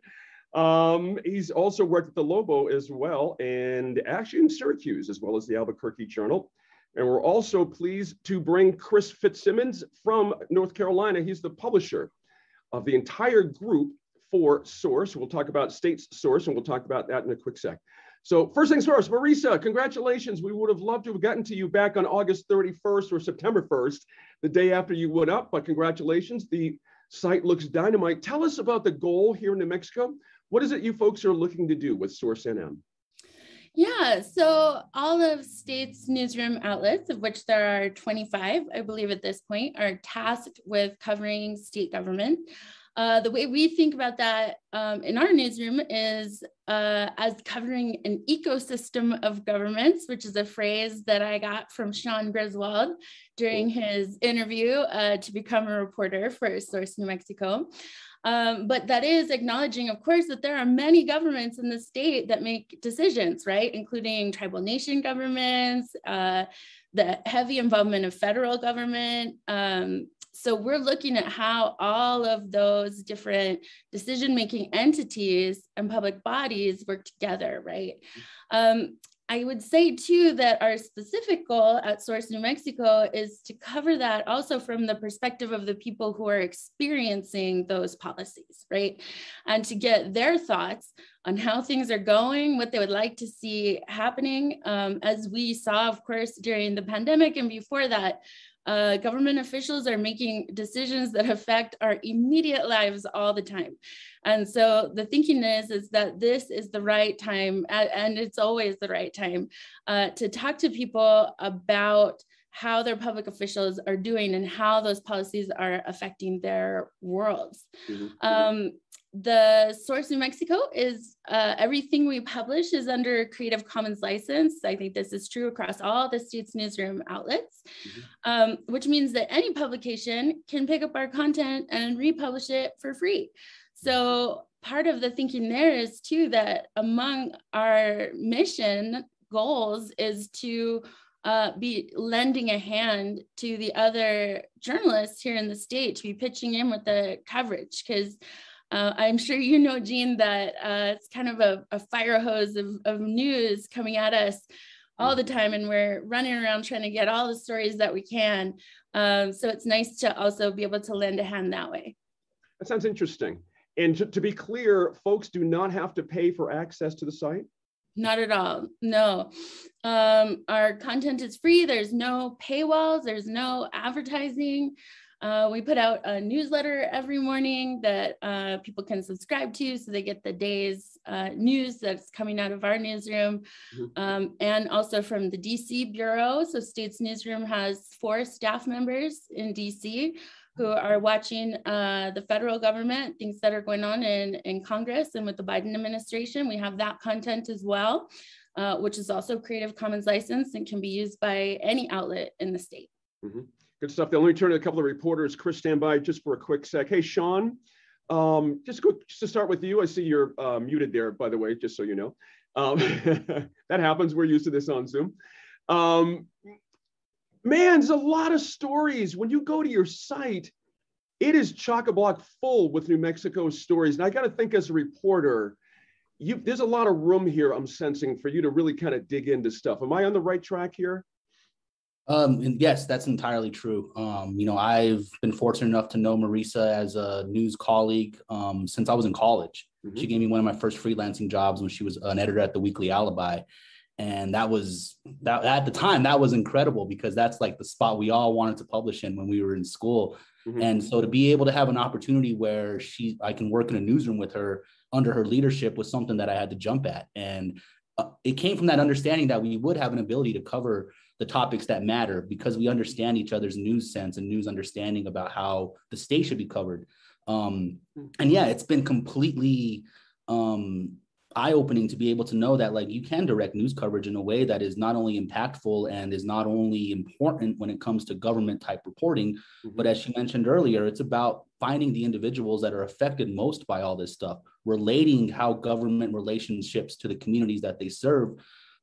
Um, he's also worked at the Lobo as well, and actually in Syracuse, as well as the Albuquerque Journal. And we're also pleased to bring Chris Fitzsimon from North Carolina. He's the publisher of the entire group for Source. We'll talk about State's Source, and we'll talk about that in a quick sec. So first things first, Marisa, congratulations. We would have loved to have gotten to you back on August 31st or September 1st, the day after you went up, but congratulations. The site looks dynamite. Tell us about the goal here in New Mexico. What is it you folks are looking to do with Source NM? Yeah, so all of states' newsroom outlets, of which there are 25, I believe at this point, are tasked with covering state government. Uh, the way we think about that um, in our newsroom is uh, as covering an ecosystem of governments, which is a phrase that I got from Shaun Griswold during his interview uh, to become a reporter for Source New Mexico. Um, but that is acknowledging, of course, that there are many governments in the state that make decisions, right? Including tribal nation governments, uh, the heavy involvement of federal government, um, so we're looking at how all of those different decision making entities and public bodies work together, right? Um, I would say too that our specific goal at Source New Mexico is to cover that also from the perspective of the people who are experiencing those policies, right? And to get their thoughts on how things are going, what they would like to see happening. Um, as we saw, of course, during the pandemic and before that, uh, government officials are making decisions that affect our immediate lives all the time. And so the thinking is, is that this is the right time, and it's always the right time, uh, to talk to people about how their public officials are doing and how those policies are affecting their worlds. Mm-hmm. Um, the source New Mexico is uh, everything we publish is under Creative Commons license. I think this is true across all the state's newsroom outlets, mm-hmm. um, which means that any publication can pick up our content and republish it for free. So part of the thinking there is too that among our mission goals is to uh, be lending a hand to the other journalists here in the state to be pitching in with the coverage because uh, I'm sure you know, Gene, that uh, it's kind of a, a fire hose of, of news coming at us all the time, and we're running around trying to get all the stories that we can. Um, so it's nice to also be able to lend a hand that way. That sounds interesting. And to, to be clear, folks do not have to pay for access to the site? Not at all. No. Um, our content is free. There's no paywalls, there's no advertising. Uh, we put out a newsletter every morning that uh, people can subscribe to so they get the day's uh, news that's coming out of our newsroom mm-hmm. um, and also from the DC Bureau. So, States Newsroom has four staff members in DC who are watching uh, the federal government, things that are going on in, in Congress and with the Biden administration. We have that content as well, uh, which is also Creative Commons license and can be used by any outlet in the state. Mm-hmm. Good stuff. Let me turn to a couple of reporters. Chris, stand by just for a quick sec. Hey, Shaun, um, just quick, just to start with you. I see you're uh, muted there, by the way, just so you know. Um, that happens. We're used to this on Zoom. Um, man, there's a lot of stories. When you go to your site, it is chock a block full with New Mexico stories. And I got to think as a reporter, you, there's a lot of room here, I'm sensing, for you to really kind of dig into stuff. Am I on the right track here? Um, and yes, that's entirely true. Um, you know, I've been fortunate enough to know Marisa as a news colleague um, since I was in college. Mm-hmm. She gave me one of my first freelancing jobs when she was an editor at the Weekly Alibi, and that was that at the time that was incredible because that's like the spot we all wanted to publish in when we were in school. Mm-hmm. And so to be able to have an opportunity where she I can work in a newsroom with her under her leadership was something that I had to jump at, and uh, it came from that understanding that we would have an ability to cover the topics that matter because we understand each other's news sense and news understanding about how the state should be covered. Um, and yeah, it's been completely um, eye-opening to be able to know that like you can direct news coverage in a way that is not only impactful and is not only important when it comes to government type reporting mm-hmm. but as you mentioned earlier it's about finding the individuals that are affected most by all this stuff relating how government relationships to the communities that they serve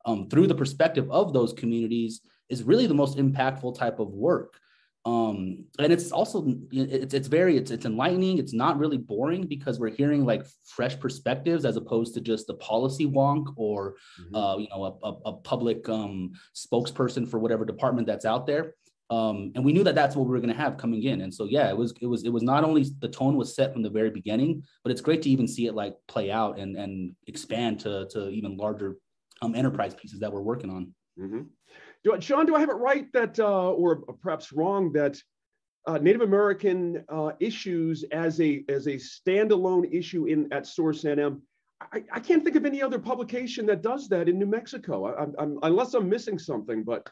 um, through the perspective of those communities is really the most impactful type of work. Um, and it's also it's it's very it's it's enlightening. It's not really boring because we're hearing like fresh perspectives as opposed to just a policy wonk or mm-hmm. uh, you know a, a, a public um, spokesperson for whatever department that's out there. Um, and we knew that that's what we were going to have coming in. And so yeah, it was it was it was not only the tone was set from the very beginning, but it's great to even see it like play out and and expand to to even larger um, enterprise pieces that we're working on. Mm-hmm. Do, Shaun, do I have it right that, uh, or perhaps wrong, that uh, Native American uh, issues as a as a standalone issue in at Source NM? I, I can't think of any other publication that does that in New Mexico. I, I'm, unless I'm missing something, but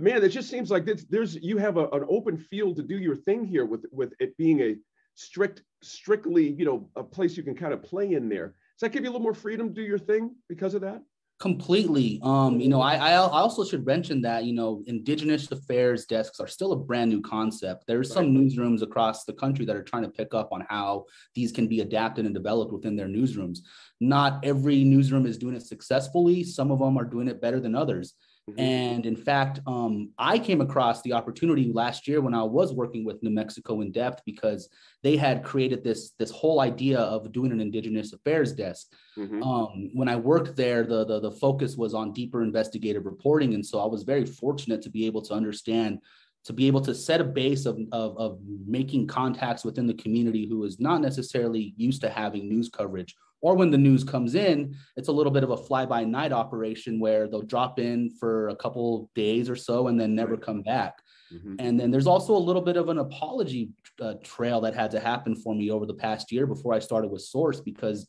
man, it just seems like there's you have a, an open field to do your thing here with with it being a strict, strictly, you know, a place you can kind of play in there. Does that give you a little more freedom to do your thing because of that? Completely. Um, you know, I, I also should mention that, you know, Indigenous affairs desks are still a brand new concept. There's some newsrooms across the country that are trying to pick up on how these can be adapted and developed within their newsrooms. Not every newsroom is doing it successfully. Some of them are doing it better than others. Mm-hmm. And in fact, um, I came across the opportunity last year when I was working with New Mexico in depth because they had created this this whole idea of doing an Indigenous Affairs desk. Mm-hmm. Um, when I worked there, the, the the focus was on deeper investigative reporting, and so I was very fortunate to be able to understand to be able to set a base of, of, of making contacts within the community who is not necessarily used to having news coverage or when the news comes in, it's a little bit of a fly by night operation where they'll drop in for a couple days or so and then never right. come back. Mm-hmm. And then there's also a little bit of an apology uh, trail that had to happen for me over the past year before I started with Source because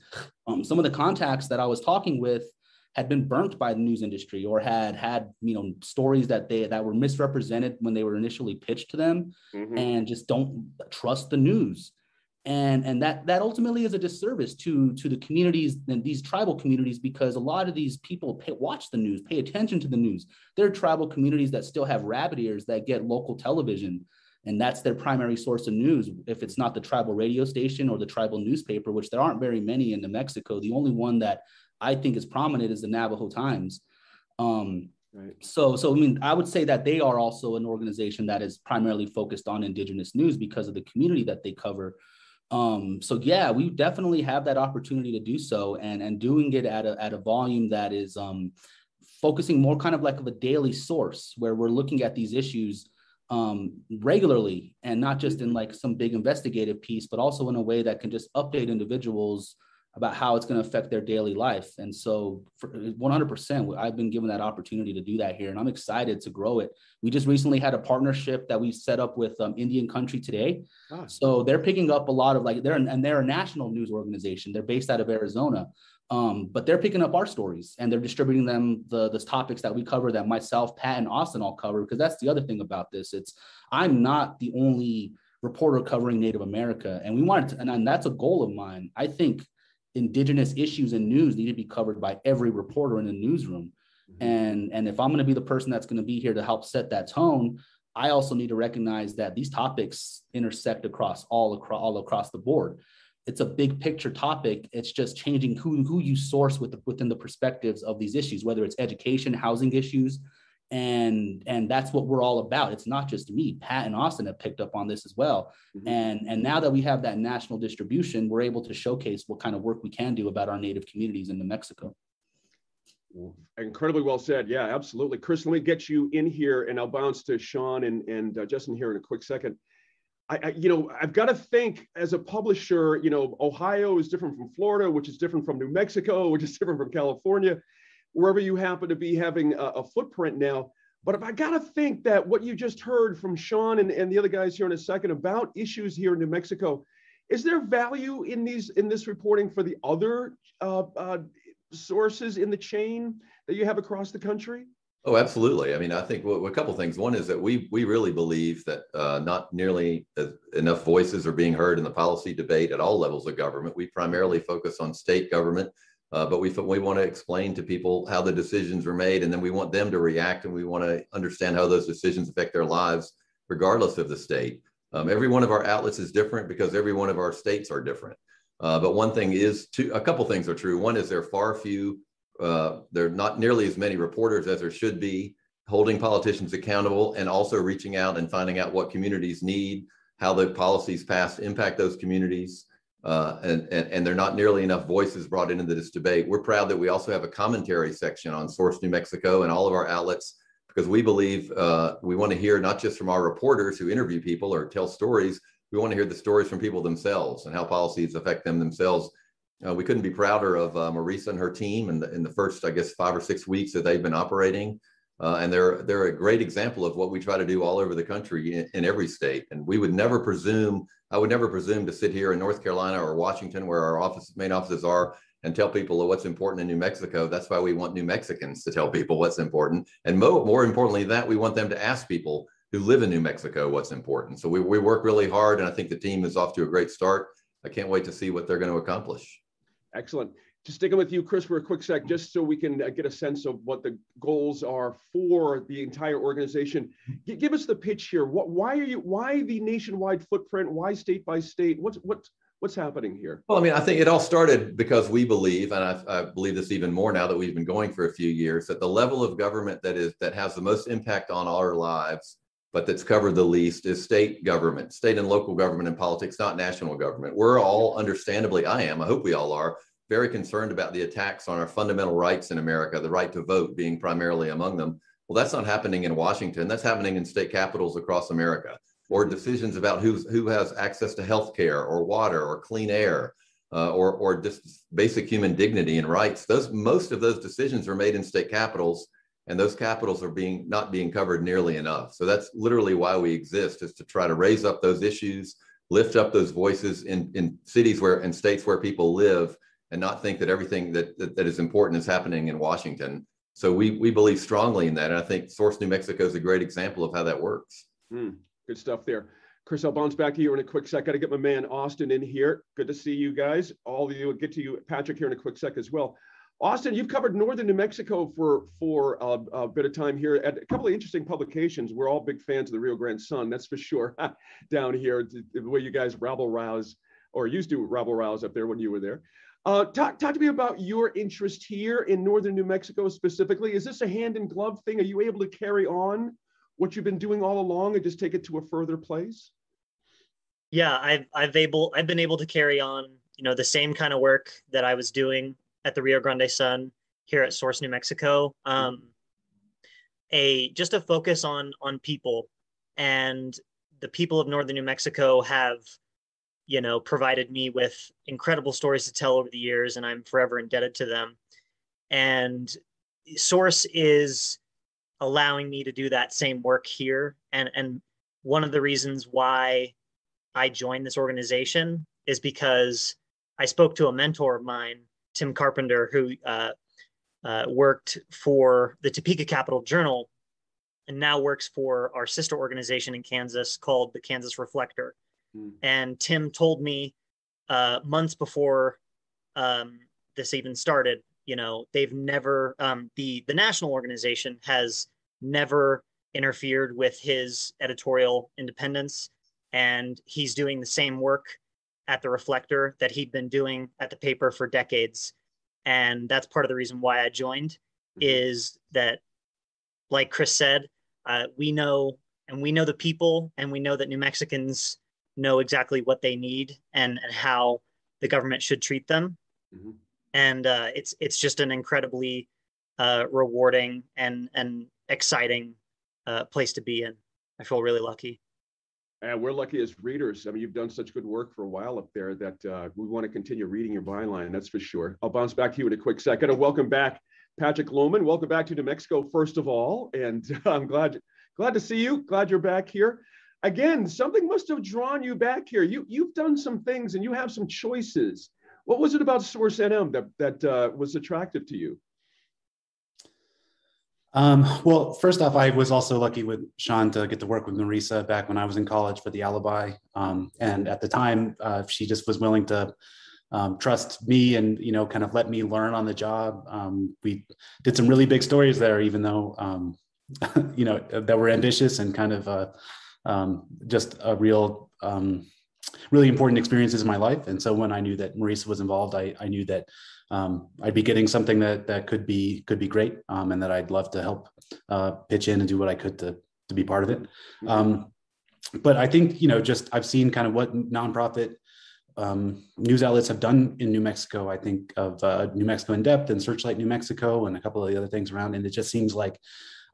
um, some of the contacts that I was talking with had been burnt by the news industry or had had you know stories that they that were misrepresented when they were initially pitched to them mm-hmm. and just don't trust the news and and that that ultimately is a disservice to to the communities and these tribal communities because a lot of these people pay, watch the news pay attention to the news there are tribal communities that still have rabbit ears that get local television and that's their primary source of news if it's not the tribal radio station or the tribal newspaper which there aren't very many in new mexico the only one that i think is prominent is the navajo times um, Right. So, so I mean, I would say that they are also an organization that is primarily focused on indigenous news because of the community that they cover. Um, so yeah, we definitely have that opportunity to do so and, and doing it at a, at a volume that is um, focusing more kind of like of a daily source where we're looking at these issues um, regularly and not just in like some big investigative piece, but also in a way that can just update individuals about how it's going to affect their daily life. And so, for 100%, I've been given that opportunity to do that here, and I'm excited to grow it. We just recently had a partnership that we set up with um, Indian Country Today. Ah. So they're picking up a lot of like they're and they're a national news organization. They're based out of Arizona, um, but they're picking up our stories and they're distributing them the the topics that we cover that myself, Pat, and Austin all cover. Because that's the other thing about this. It's I'm not the only reporter covering Native America, and we wanted to, and, and that's a goal of mine. I think indigenous issues and news need to be covered by every reporter in the newsroom. Mm-hmm. And, and if I'm going to be the person that's going to be here to help set that tone, I also need to recognize that these topics intersect across all across all across the board. It's a big picture topic. It's just changing who, who you source with the, within the perspectives of these issues, whether it's education, housing issues, and and that's what we're all about. It's not just me. Pat and austin have picked up on this as well. Mm-hmm. and and now that we have that national distribution we're able to showcase what kind of work we can do about our native communities in new mexico. Incredibly well said. Yeah absolutely. Chris let me get you in here and i'll bounce to shaun and and uh, justin here in a quick second. I, I, you know, I've got to think as a publisher, you know, Ohio is different from Florida, which is different from New Mexico, which is different from California wherever you happen to be having a, a footprint now. But if I got to think that what you just heard from Shaun and, and the other guys here in a second about issues here in New Mexico, is there value in these in this reporting for the other uh, uh, sources in the chain that you have across the country? Oh, absolutely. I mean, I think well, a couple things. One is that we we really believe that uh, not nearly enough voices are being heard in the policy debate at all levels of government. We primarily focus on state government uh, but we we want to explain to people how the decisions were made, and then we want them to react, and we want to understand how those decisions affect their lives, regardless of the state. Um, every one of our outlets is different because every one of our states are different. Uh, but one thing is, two, a couple things are true. One is there are far few, uh, there are not nearly as many reporters as there should be holding politicians accountable, and also reaching out and finding out what communities need, how the policies passed impact those communities. Uh, and, and, and there are not nearly enough voices brought into this debate. We're proud that we also have a commentary section on Source New Mexico and all of our outlets because we believe uh, we want to hear not just from our reporters who interview people or tell stories, we want to hear the stories from people themselves and how policies affect them themselves. Uh, we couldn't be prouder of uh, Marisa and her team in the, in the first, I guess, five or six weeks that they've been operating. Uh, and they're they're a great example of what we try to do all over the country in, in, every state. And we would never presume, I would never presume to sit here in North Carolina or Washington, where our office main offices are, and tell people what's important in New Mexico. That's why we want New Mexicans to tell people what's important. And more, more importantly than that, we want them to ask people who live in New Mexico what's important. So we, we work really hard, and I think the team is off to a great start. I can't wait to see what they're going to accomplish. Excellent just sticking with you, Chris, for a quick sec, just so we can uh, get a sense of what the goals are for the entire organization. G- give us the pitch here. What, why are you? Why the nationwide footprint? Why state by state? What's what? What's happening here? Well, I mean, I think it all started because we believe, and I, I, believe this even more now that we've been going for a few years, that the level of government that is that has the most impact on our lives, but that's covered the least, is state government, state and local government and politics, not national government. We're all, understandably, I am, I hope we all are, very concerned about the attacks on our fundamental rights in America, the right to vote being primarily among them. Well, that's not happening in Washington. That's happening in state capitals across America or decisions about who's, who has access to health care or water or clean air uh, or, or just basic human dignity and rights. Those, most of those decisions are made in state capitals and those capitals are being not being covered nearly enough. So that's literally why we exist is to try to raise up those issues, lift up those voices in, in cities where and states where people live and not think that everything that, that, that is important is happening in Washington. So we, we believe strongly in that. And I think Source New Mexico is a great example of how that works. Mm. Good stuff there. Chris, I'll bounce back to you in a quick sec. Got to get my man Austin in here. Good to see you guys. All of you. Get to you, Patrick, here in a quick sec as well. Austin, you've covered northern New Mexico for for a, a, bit of time here at a couple of interesting publications. We're all big fans of the Rio Grande Sun, that's for sure. Down here, the way you guys rabble rouse or used to rabble rouse up there when you were there. Uh, talk, talk to me about your interest here in northern New Mexico specifically. Is this a hand in glove thing? Are you able to carry on what you've been doing all along and just take it to a further place? Yeah, I've I've able I've been able to carry on, you know, the same kind of work that I was doing at the Rio Grande Sun here at Source New Mexico. Um, a just a focus on on people and the people of northern New Mexico have you know provided me with incredible stories to tell over the years and I'm forever indebted to them. And Source is allowing me to do that same work here. And and one of the reasons why I joined this organization is because I spoke to a mentor of mine, Tim Carpenter, who uh, uh, worked for the Topeka Capital Journal and now works for our sister organization in Kansas called the Kansas Reflector. Mm. And Tim told me uh, months before um, this even started you know they've never um, the the national organization has never interfered with his editorial independence and he's doing the same work at the reflector that he'd been doing at the paper for decades and that's part of the reason why i joined mm-hmm. is that like chris said uh, we know and we know the people and we know that new mexicans know exactly what they need and, and how the government should treat them mm-hmm and uh, it's it's just an incredibly uh, rewarding and and exciting uh, place to be in. I feel really lucky. And we're lucky as readers. I mean, you've done such good work for a while up there that uh, we want to continue reading your byline. That's for sure. I'll bounce back to you in a quick second. And welcome back, Patrick Lohmann. Welcome back to New Mexico, first of all. And I'm glad glad to see you. Glad you're back here. Again, something must have drawn you back here. You you've done some things and you have some choices what was it about Source NM that that uh, was attractive to you? Um, well, first off, I was also lucky with Shaun to get to work with Marisa back when I was in college for the Alibi, um, and at the time, uh, she just was willing to um, trust me and you know kind of let me learn on the job. Um, we did some really big stories there, even though um, you know that were ambitious and kind of uh, um, just a real really important experiences in my life. And so when I knew that Marisa was involved, I, I knew that um, I'd be getting something that that could be could be great, um, and that I'd love to help uh, pitch in and do what I could to to be part of it. Mm-hmm. Um, but I think you know, just I've seen kind of what nonprofit um, news outlets have done in New Mexico. I think of uh, New Mexico in Depth and Searchlight New Mexico and a couple of the other things around, and it just seems like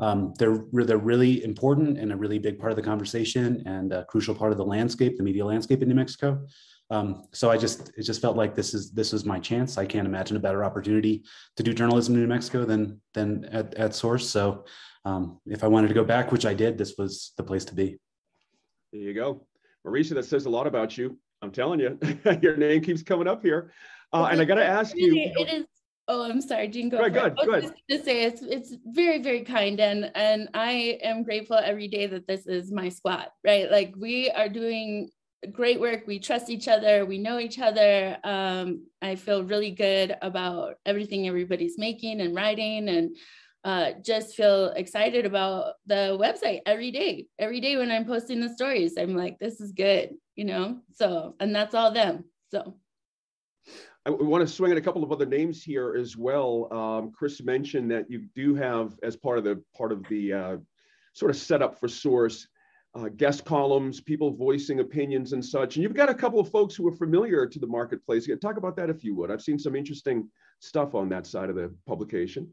um, they're they're really important and a really big part of the conversation and a crucial part of the landscape, the media landscape in New Mexico. Um, so I just it just felt like this is this was my chance. I can't imagine a better opportunity to do journalism in New Mexico than than at, at Source. So um, if I wanted to go back, which I did, this was the place to be. There you go, Marisa. That says a lot about you. I'm telling you, your name keeps coming up here. Uh, and I got to ask you, you it is Oh, I'm sorry, Gene. Go, go ahead. Go ahead. To say it's it's very very kind, and and I am grateful every day that this is my squad. Right, like we are doing great work. We trust each other. We know each other. Um, I feel really good about everything everybody's making and writing, and uh, just feel excited about the website every day. Every day when I'm posting the stories, I'm like, this is good, you know. So, and that's all them. So I want to swing in a couple of other names here as well. Um, Chris mentioned that you do have, as part of the part of the uh, sort of setup for Source, uh, guest columns, people voicing opinions and such. And you've got a couple of folks who are familiar to the marketplace. Talk about that if you would. I've seen some interesting stuff on that side of the publication.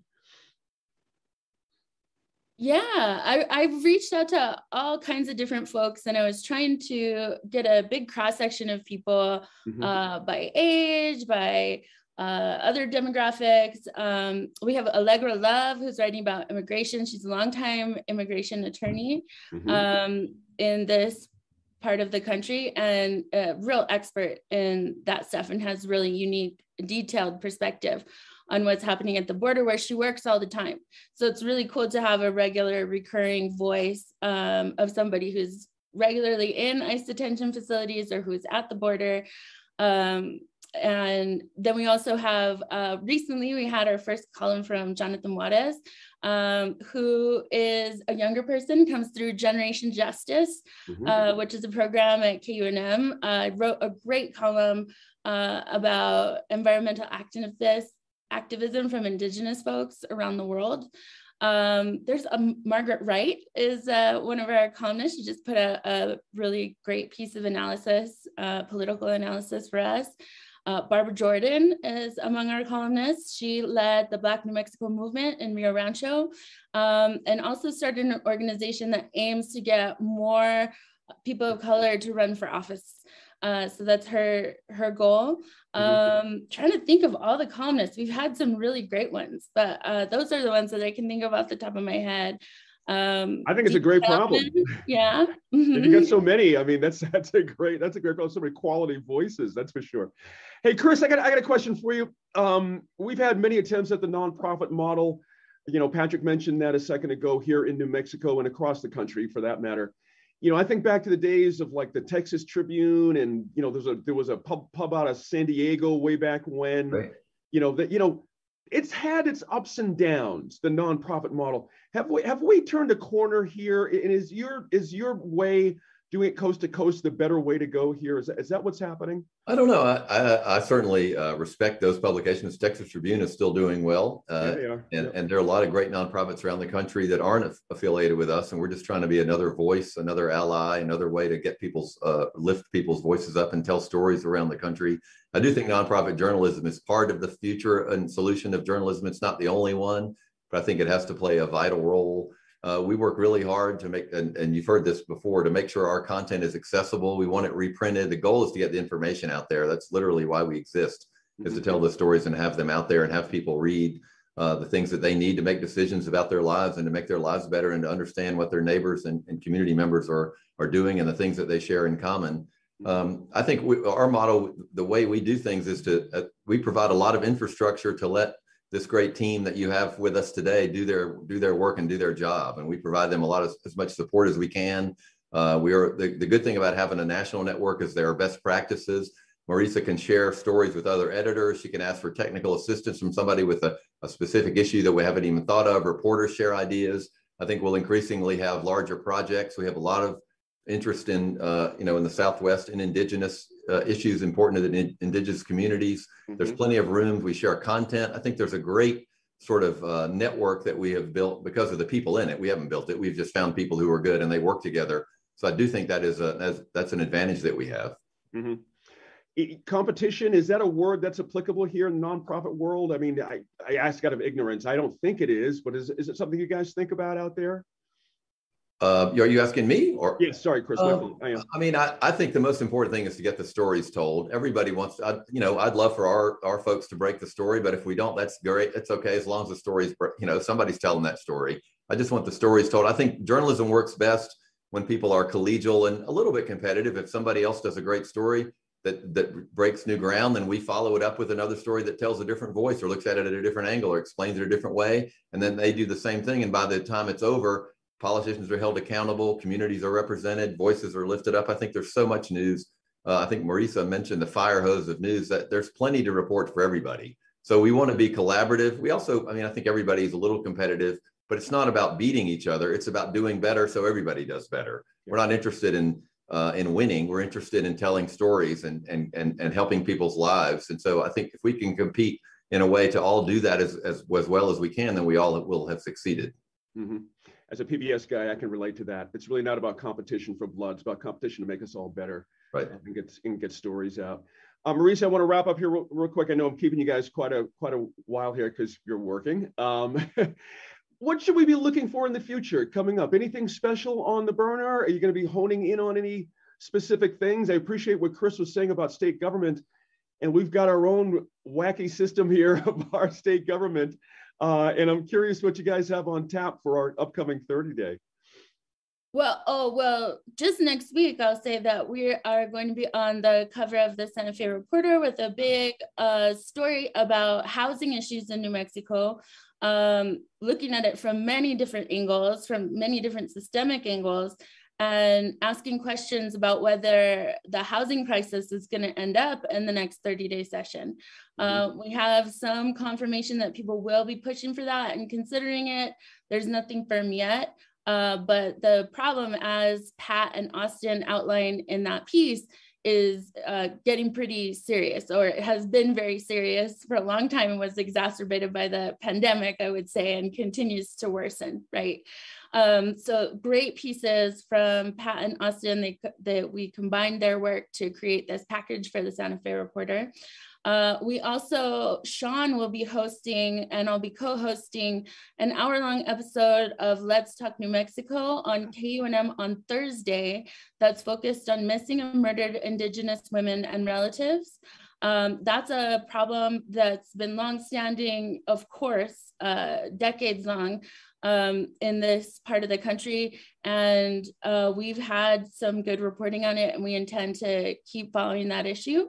Yeah, I, I've reached out to all kinds of different folks and I was trying to get a big cross section of people mm-hmm. uh, by age, by uh, other demographics. Um, we have Allegra Love, who's writing about immigration. She's a longtime immigration attorney mm-hmm. um, in this part of the country and a real expert in that stuff and has really unique, detailed perspective on what's happening at the border where she works all the time. So it's really cool to have a regular recurring voice um, of somebody who's regularly in ICE detention facilities or who's at the border. Um, and then we also have uh, recently we had our first column from Jonathan Juarez, um, who is a younger person, comes through Generation Justice, mm-hmm. uh, which is a program at KUNM. I uh, wrote a great column uh, about environmental activists activism from indigenous folks around the world. Um, there's a Margaret Wright is uh, one of our columnists. She just put a, a really great piece of analysis, uh, political analysis for us. Uh, Barbara Jordan is among our columnists. She led the Black New Mexico movement in Rio Rancho um, and also started an organization that aims to get more people of color to run for office. Uh, so that's her her goal. Mm-hmm. Um, trying to think of all the columnists. We've had some really great ones, but uh, those are the ones that I can think of off the top of my head. Um, I think it's a great problem. Yeah. Mm-hmm. you got so many. I mean, that's that's a great that's a great problem. So many quality voices. That's for sure. Hey, Chris, I got I got a question for you. Um, we've had many attempts at the nonprofit model. You know, Patrick mentioned that a second ago here in New Mexico and across the country, for that matter you know, I think back to the days of like the Texas Tribune, and you know, there's a there was a pub pub out of San Diego way back when. Right. You know that you know, it's had its ups and downs. The nonprofit model. Have we have we turned a corner here? And is your is your way doing it coast to coast the better way to go here? Is that, is that what's happening? I don't know. I, I, I certainly uh, respect those publications. Texas Tribune is still doing well. Uh, yeah, and, yeah. and there are a lot of great nonprofits around the country that aren't affiliated with us. And we're just trying to be another voice, another ally, another way to get people's, uh, lift people's voices up and tell stories around the country. I do think nonprofit journalism is part of the future and solution of journalism. It's not the only one, but I think it has to play a vital role uh, we work really hard to make, and, and you've heard this before, to make sure our content is accessible. We want it reprinted. The goal is to get the information out there. That's literally why we exist, is to tell the stories and have them out there and have people read uh, the things that they need to make decisions about their lives and to make their lives better and to understand what their neighbors and, and community members are are doing and the things that they share in common. Um, I think we, our model, the way we do things, is to uh, we provide a lot of infrastructure to let this great team that you have with us today do their do their work and do their job. And we provide them a lot of as much support as we can. Uh, we are the, the good thing about having a national network is there are best practices. Marisa can share stories with other editors. She can ask for technical assistance from somebody with a, a specific issue that we haven't even thought of. Reporters share ideas. I think we'll increasingly have larger projects. We have a lot of interest in uh, you know in the southwest in indigenous uh, issues important to the indigenous communities. Mm-hmm. There's plenty of rooms. We share content. I think there's a great sort of uh, network that we have built because of the people in it. We haven't built it. We've just found people who are good and they work together. So I do think that is a that's an advantage that we have. Mm-hmm. competition is that a word that's applicable here in the nonprofit world? I mean, I, I ask out of ignorance. I don't think it is, but is, is it something you guys think about out there? Uh, are you asking me or? Yes, sorry, Chris. Uh, I am. I mean, I, I think the most important thing is to get the stories told. Everybody wants, I, you know, I'd love for our our folks to break the story, but if we don't, that's great. It's okay as long as the stories, you know, somebody's telling that story. I just want the stories told. I think journalism works best when people are collegial and a little bit competitive. If somebody else does a great story that that breaks new ground, then we follow it up with another story that tells a different voice or looks at it at a different angle or explains it a different way, and then they do the same thing. And by the time it's over politicians are held accountable, communities are represented, voices are lifted up. I think there's so much news. Uh, I think Marisa mentioned the fire hose of news that there's plenty to report for everybody. So we want to be collaborative. We also, I mean, I think everybody's a little competitive, but it's not about beating each other. It's about doing better so everybody does better. We're not interested in uh, in winning. We're interested in telling stories and, and, and, and helping people's lives. And so I think if we can compete in a way to all do that as, as, as well as we can, then we all will have succeeded. Mm-hmm. As a PBS guy, I can relate to that. It's really not about competition for blood. It's about competition to make us all better. Right. And get, and get stories out. Uh, Marisa, I want to wrap up here real, real, quick. I know I'm keeping you guys quite a quite a while here because you're working. Um, what should we be looking for in the future coming up? Anything special on the burner? Are you going to be honing in on any specific things? I appreciate what Chris was saying about state government, and we've got our own wacky system here of our state government. Uh, and I'm curious what you guys have on tap for our upcoming 30 day. Well, oh, well, just next week, I'll say that we are going to be on the cover of the Santa Fe Reporter with a big uh, story about housing issues in New Mexico, um, looking at it from many different angles, from many different systemic angles, and asking questions about whether the housing crisis is going to end up in the next 30 day session. Mm-hmm. Uh, we have some confirmation that people will be pushing for that and considering it. There's nothing firm yet. Uh, but the problem, as Pat and Austin outlined in that piece, is uh, getting pretty serious, or it has been very serious for a long time and was exacerbated by the pandemic, I would say, and continues to worsen, right? Um, so great pieces from Pat and Austin. They, they, we combined their work to create this package for the Santa Fe Reporter. Uh, we also, Shaun will be hosting and I'll be co-hosting an hour-long episode of Let's Talk New Mexico on KUNM on Thursday that's focused on missing and murdered Indigenous women and relatives. Um, that's a problem that's been longstanding, of course, uh, decades long um, in this part of the country. And uh, we've had some good reporting on it, and we intend to keep following that issue.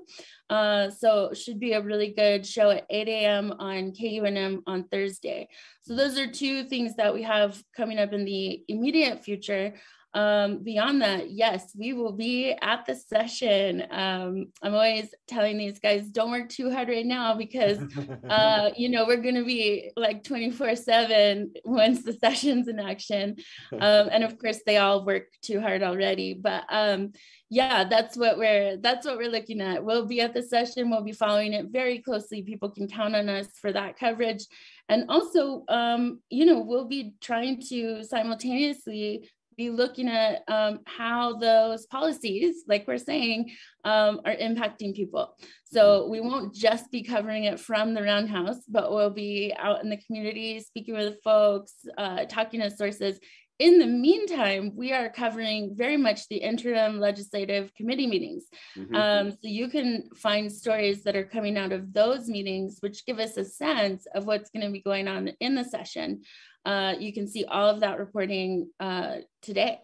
Uh, so should be a really good show at 8 a.m. on KUNM on Thursday. So those are two things that we have coming up in the immediate future. Um, beyond that, yes, we will be at the session. Um, I'm always telling these guys, don't work too hard right now because, uh, you know, we're going to be like 24 seven once the session's in action. Um, and of course they all work too hard already, but um, yeah, that's what we're, that's what we're looking at. We'll be at the session. We'll be following it very closely. People can count on us for that coverage. And also, um, you know, we'll be trying to simultaneously be looking at um, how those policies, like we're saying, um, are impacting people. So we won't just be covering it from the roundhouse, but we'll be out in the community, speaking with folks, uh, talking to sources. In the meantime, we are covering very much the interim legislative committee meetings. Mm-hmm. Um, so you can find stories that are coming out of those meetings, which give us a sense of what's going to be going on in the session uh, you can see all of that reporting uh, today.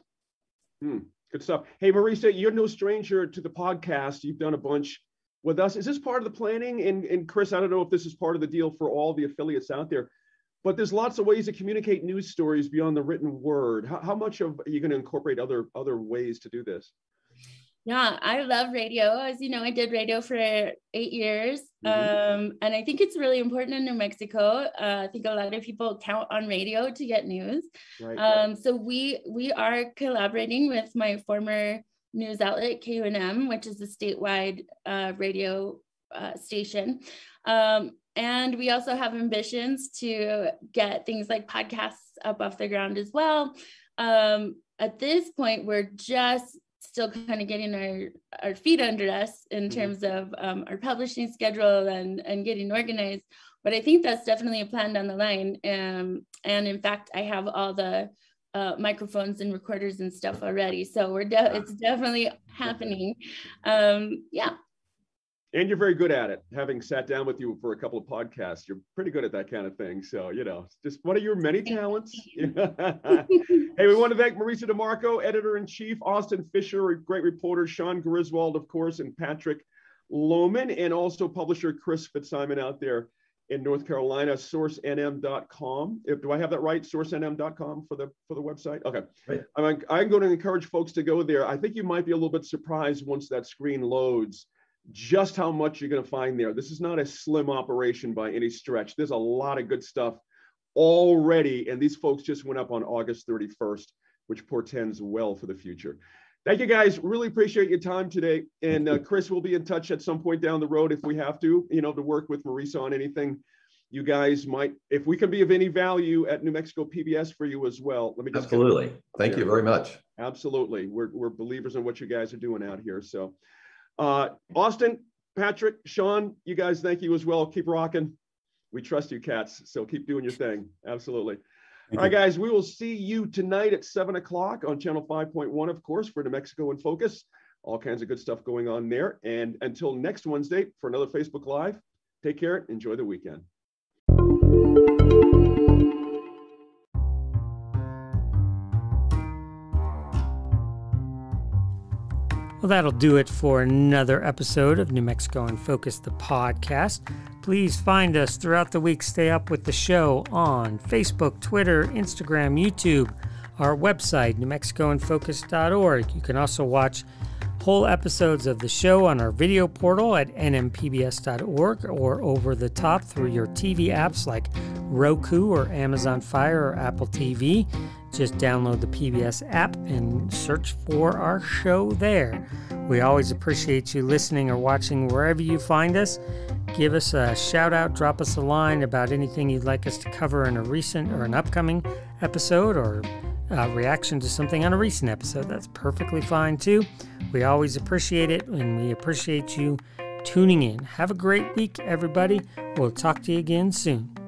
Hmm, good stuff. Hey, Marisa, you're no stranger to the podcast. You've done a bunch with us. Is this part of the planning? And, and Chris, I don't know if this is part of the deal for all the affiliates out there, but there's lots of ways to communicate news stories beyond the written word. How, how much of are you going to incorporate other other ways to do this? Yeah, I love radio. As you know, I did radio for eight years. Mm-hmm. Um, and I think it's really important in New Mexico. Uh, I think a lot of people count on radio to get news. Right, um. So we we are collaborating with my former news outlet, KUNM, which is a statewide uh, radio uh, station. Um, and we also have ambitions to get things like podcasts up off the ground as well. Um, at this point, we're just still kind of getting our, our feet under us in mm-hmm. terms of um, our publishing schedule and, and getting organized. But I think that's definitely a plan down the line. Um, and in fact, I have all the uh, microphones and recorders and stuff already. So we're de- it's definitely happening. Um, yeah and you're very good at it. Having sat down with you for a couple of podcasts, you're pretty good at that kind of thing. So, you know, just one of your many talents. hey, we want to thank Marisa DeMarco, editor in chief, Austin Fisher, great reporter, Shaun Griswold, of course, and Patrick Lohmann, and also publisher Chris Fitzsimon out there in North Carolina, sourcenm.com. If, do I have that right? Sourcenm.com for the for the website. Okay. Right. I'm, I'm going to encourage folks to go there. I think you might be a little bit surprised once that screen loads just how much you're going to find there. This is not a slim operation by any stretch. There's a lot of good stuff already. And these folks just went up on August 31st, which portends well for the future. Thank you guys. Really appreciate your time today. And uh, Chris will be in touch at some point down the road if we have to, you know, to work with Marisa on anything you guys might, if we can be of any value at New Mexico PBS for you as well. Let me just absolutely. Thank you very much. Absolutely. We're, we're believers in what you guys are doing out here. So, uh, Austin, Patrick, Shaun, you guys, thank you as well. Keep rocking. We trust you, cats. So keep doing your thing. Absolutely. Thank All right, you. guys, we will see you tonight at seven o'clock on channel 5.1, of course, for New Mexico in Focus. All kinds of good stuff going on there. And until next Wednesday for another Facebook Live, take care. Enjoy the weekend. Well, that'll do it for another episode of New Mexico in Focus, the podcast. Please find us throughout the week. Stay up with the show on Facebook, Twitter, Instagram, YouTube, our website, newmexicoinfocus.org. You can also watch whole episodes of the show on our video portal at nmpbs.org or over the top through your TV apps like Roku or Amazon Fire or Apple TV. Just download the PBS app and search for our show there. We always appreciate you listening or watching wherever you find us. Give us a shout out, drop us a line about anything you'd like us to cover in a recent or an upcoming episode or a reaction to something on a recent episode. That's perfectly fine too. We always appreciate it and we appreciate you tuning in. Have a great week, everybody. We'll talk to you again soon.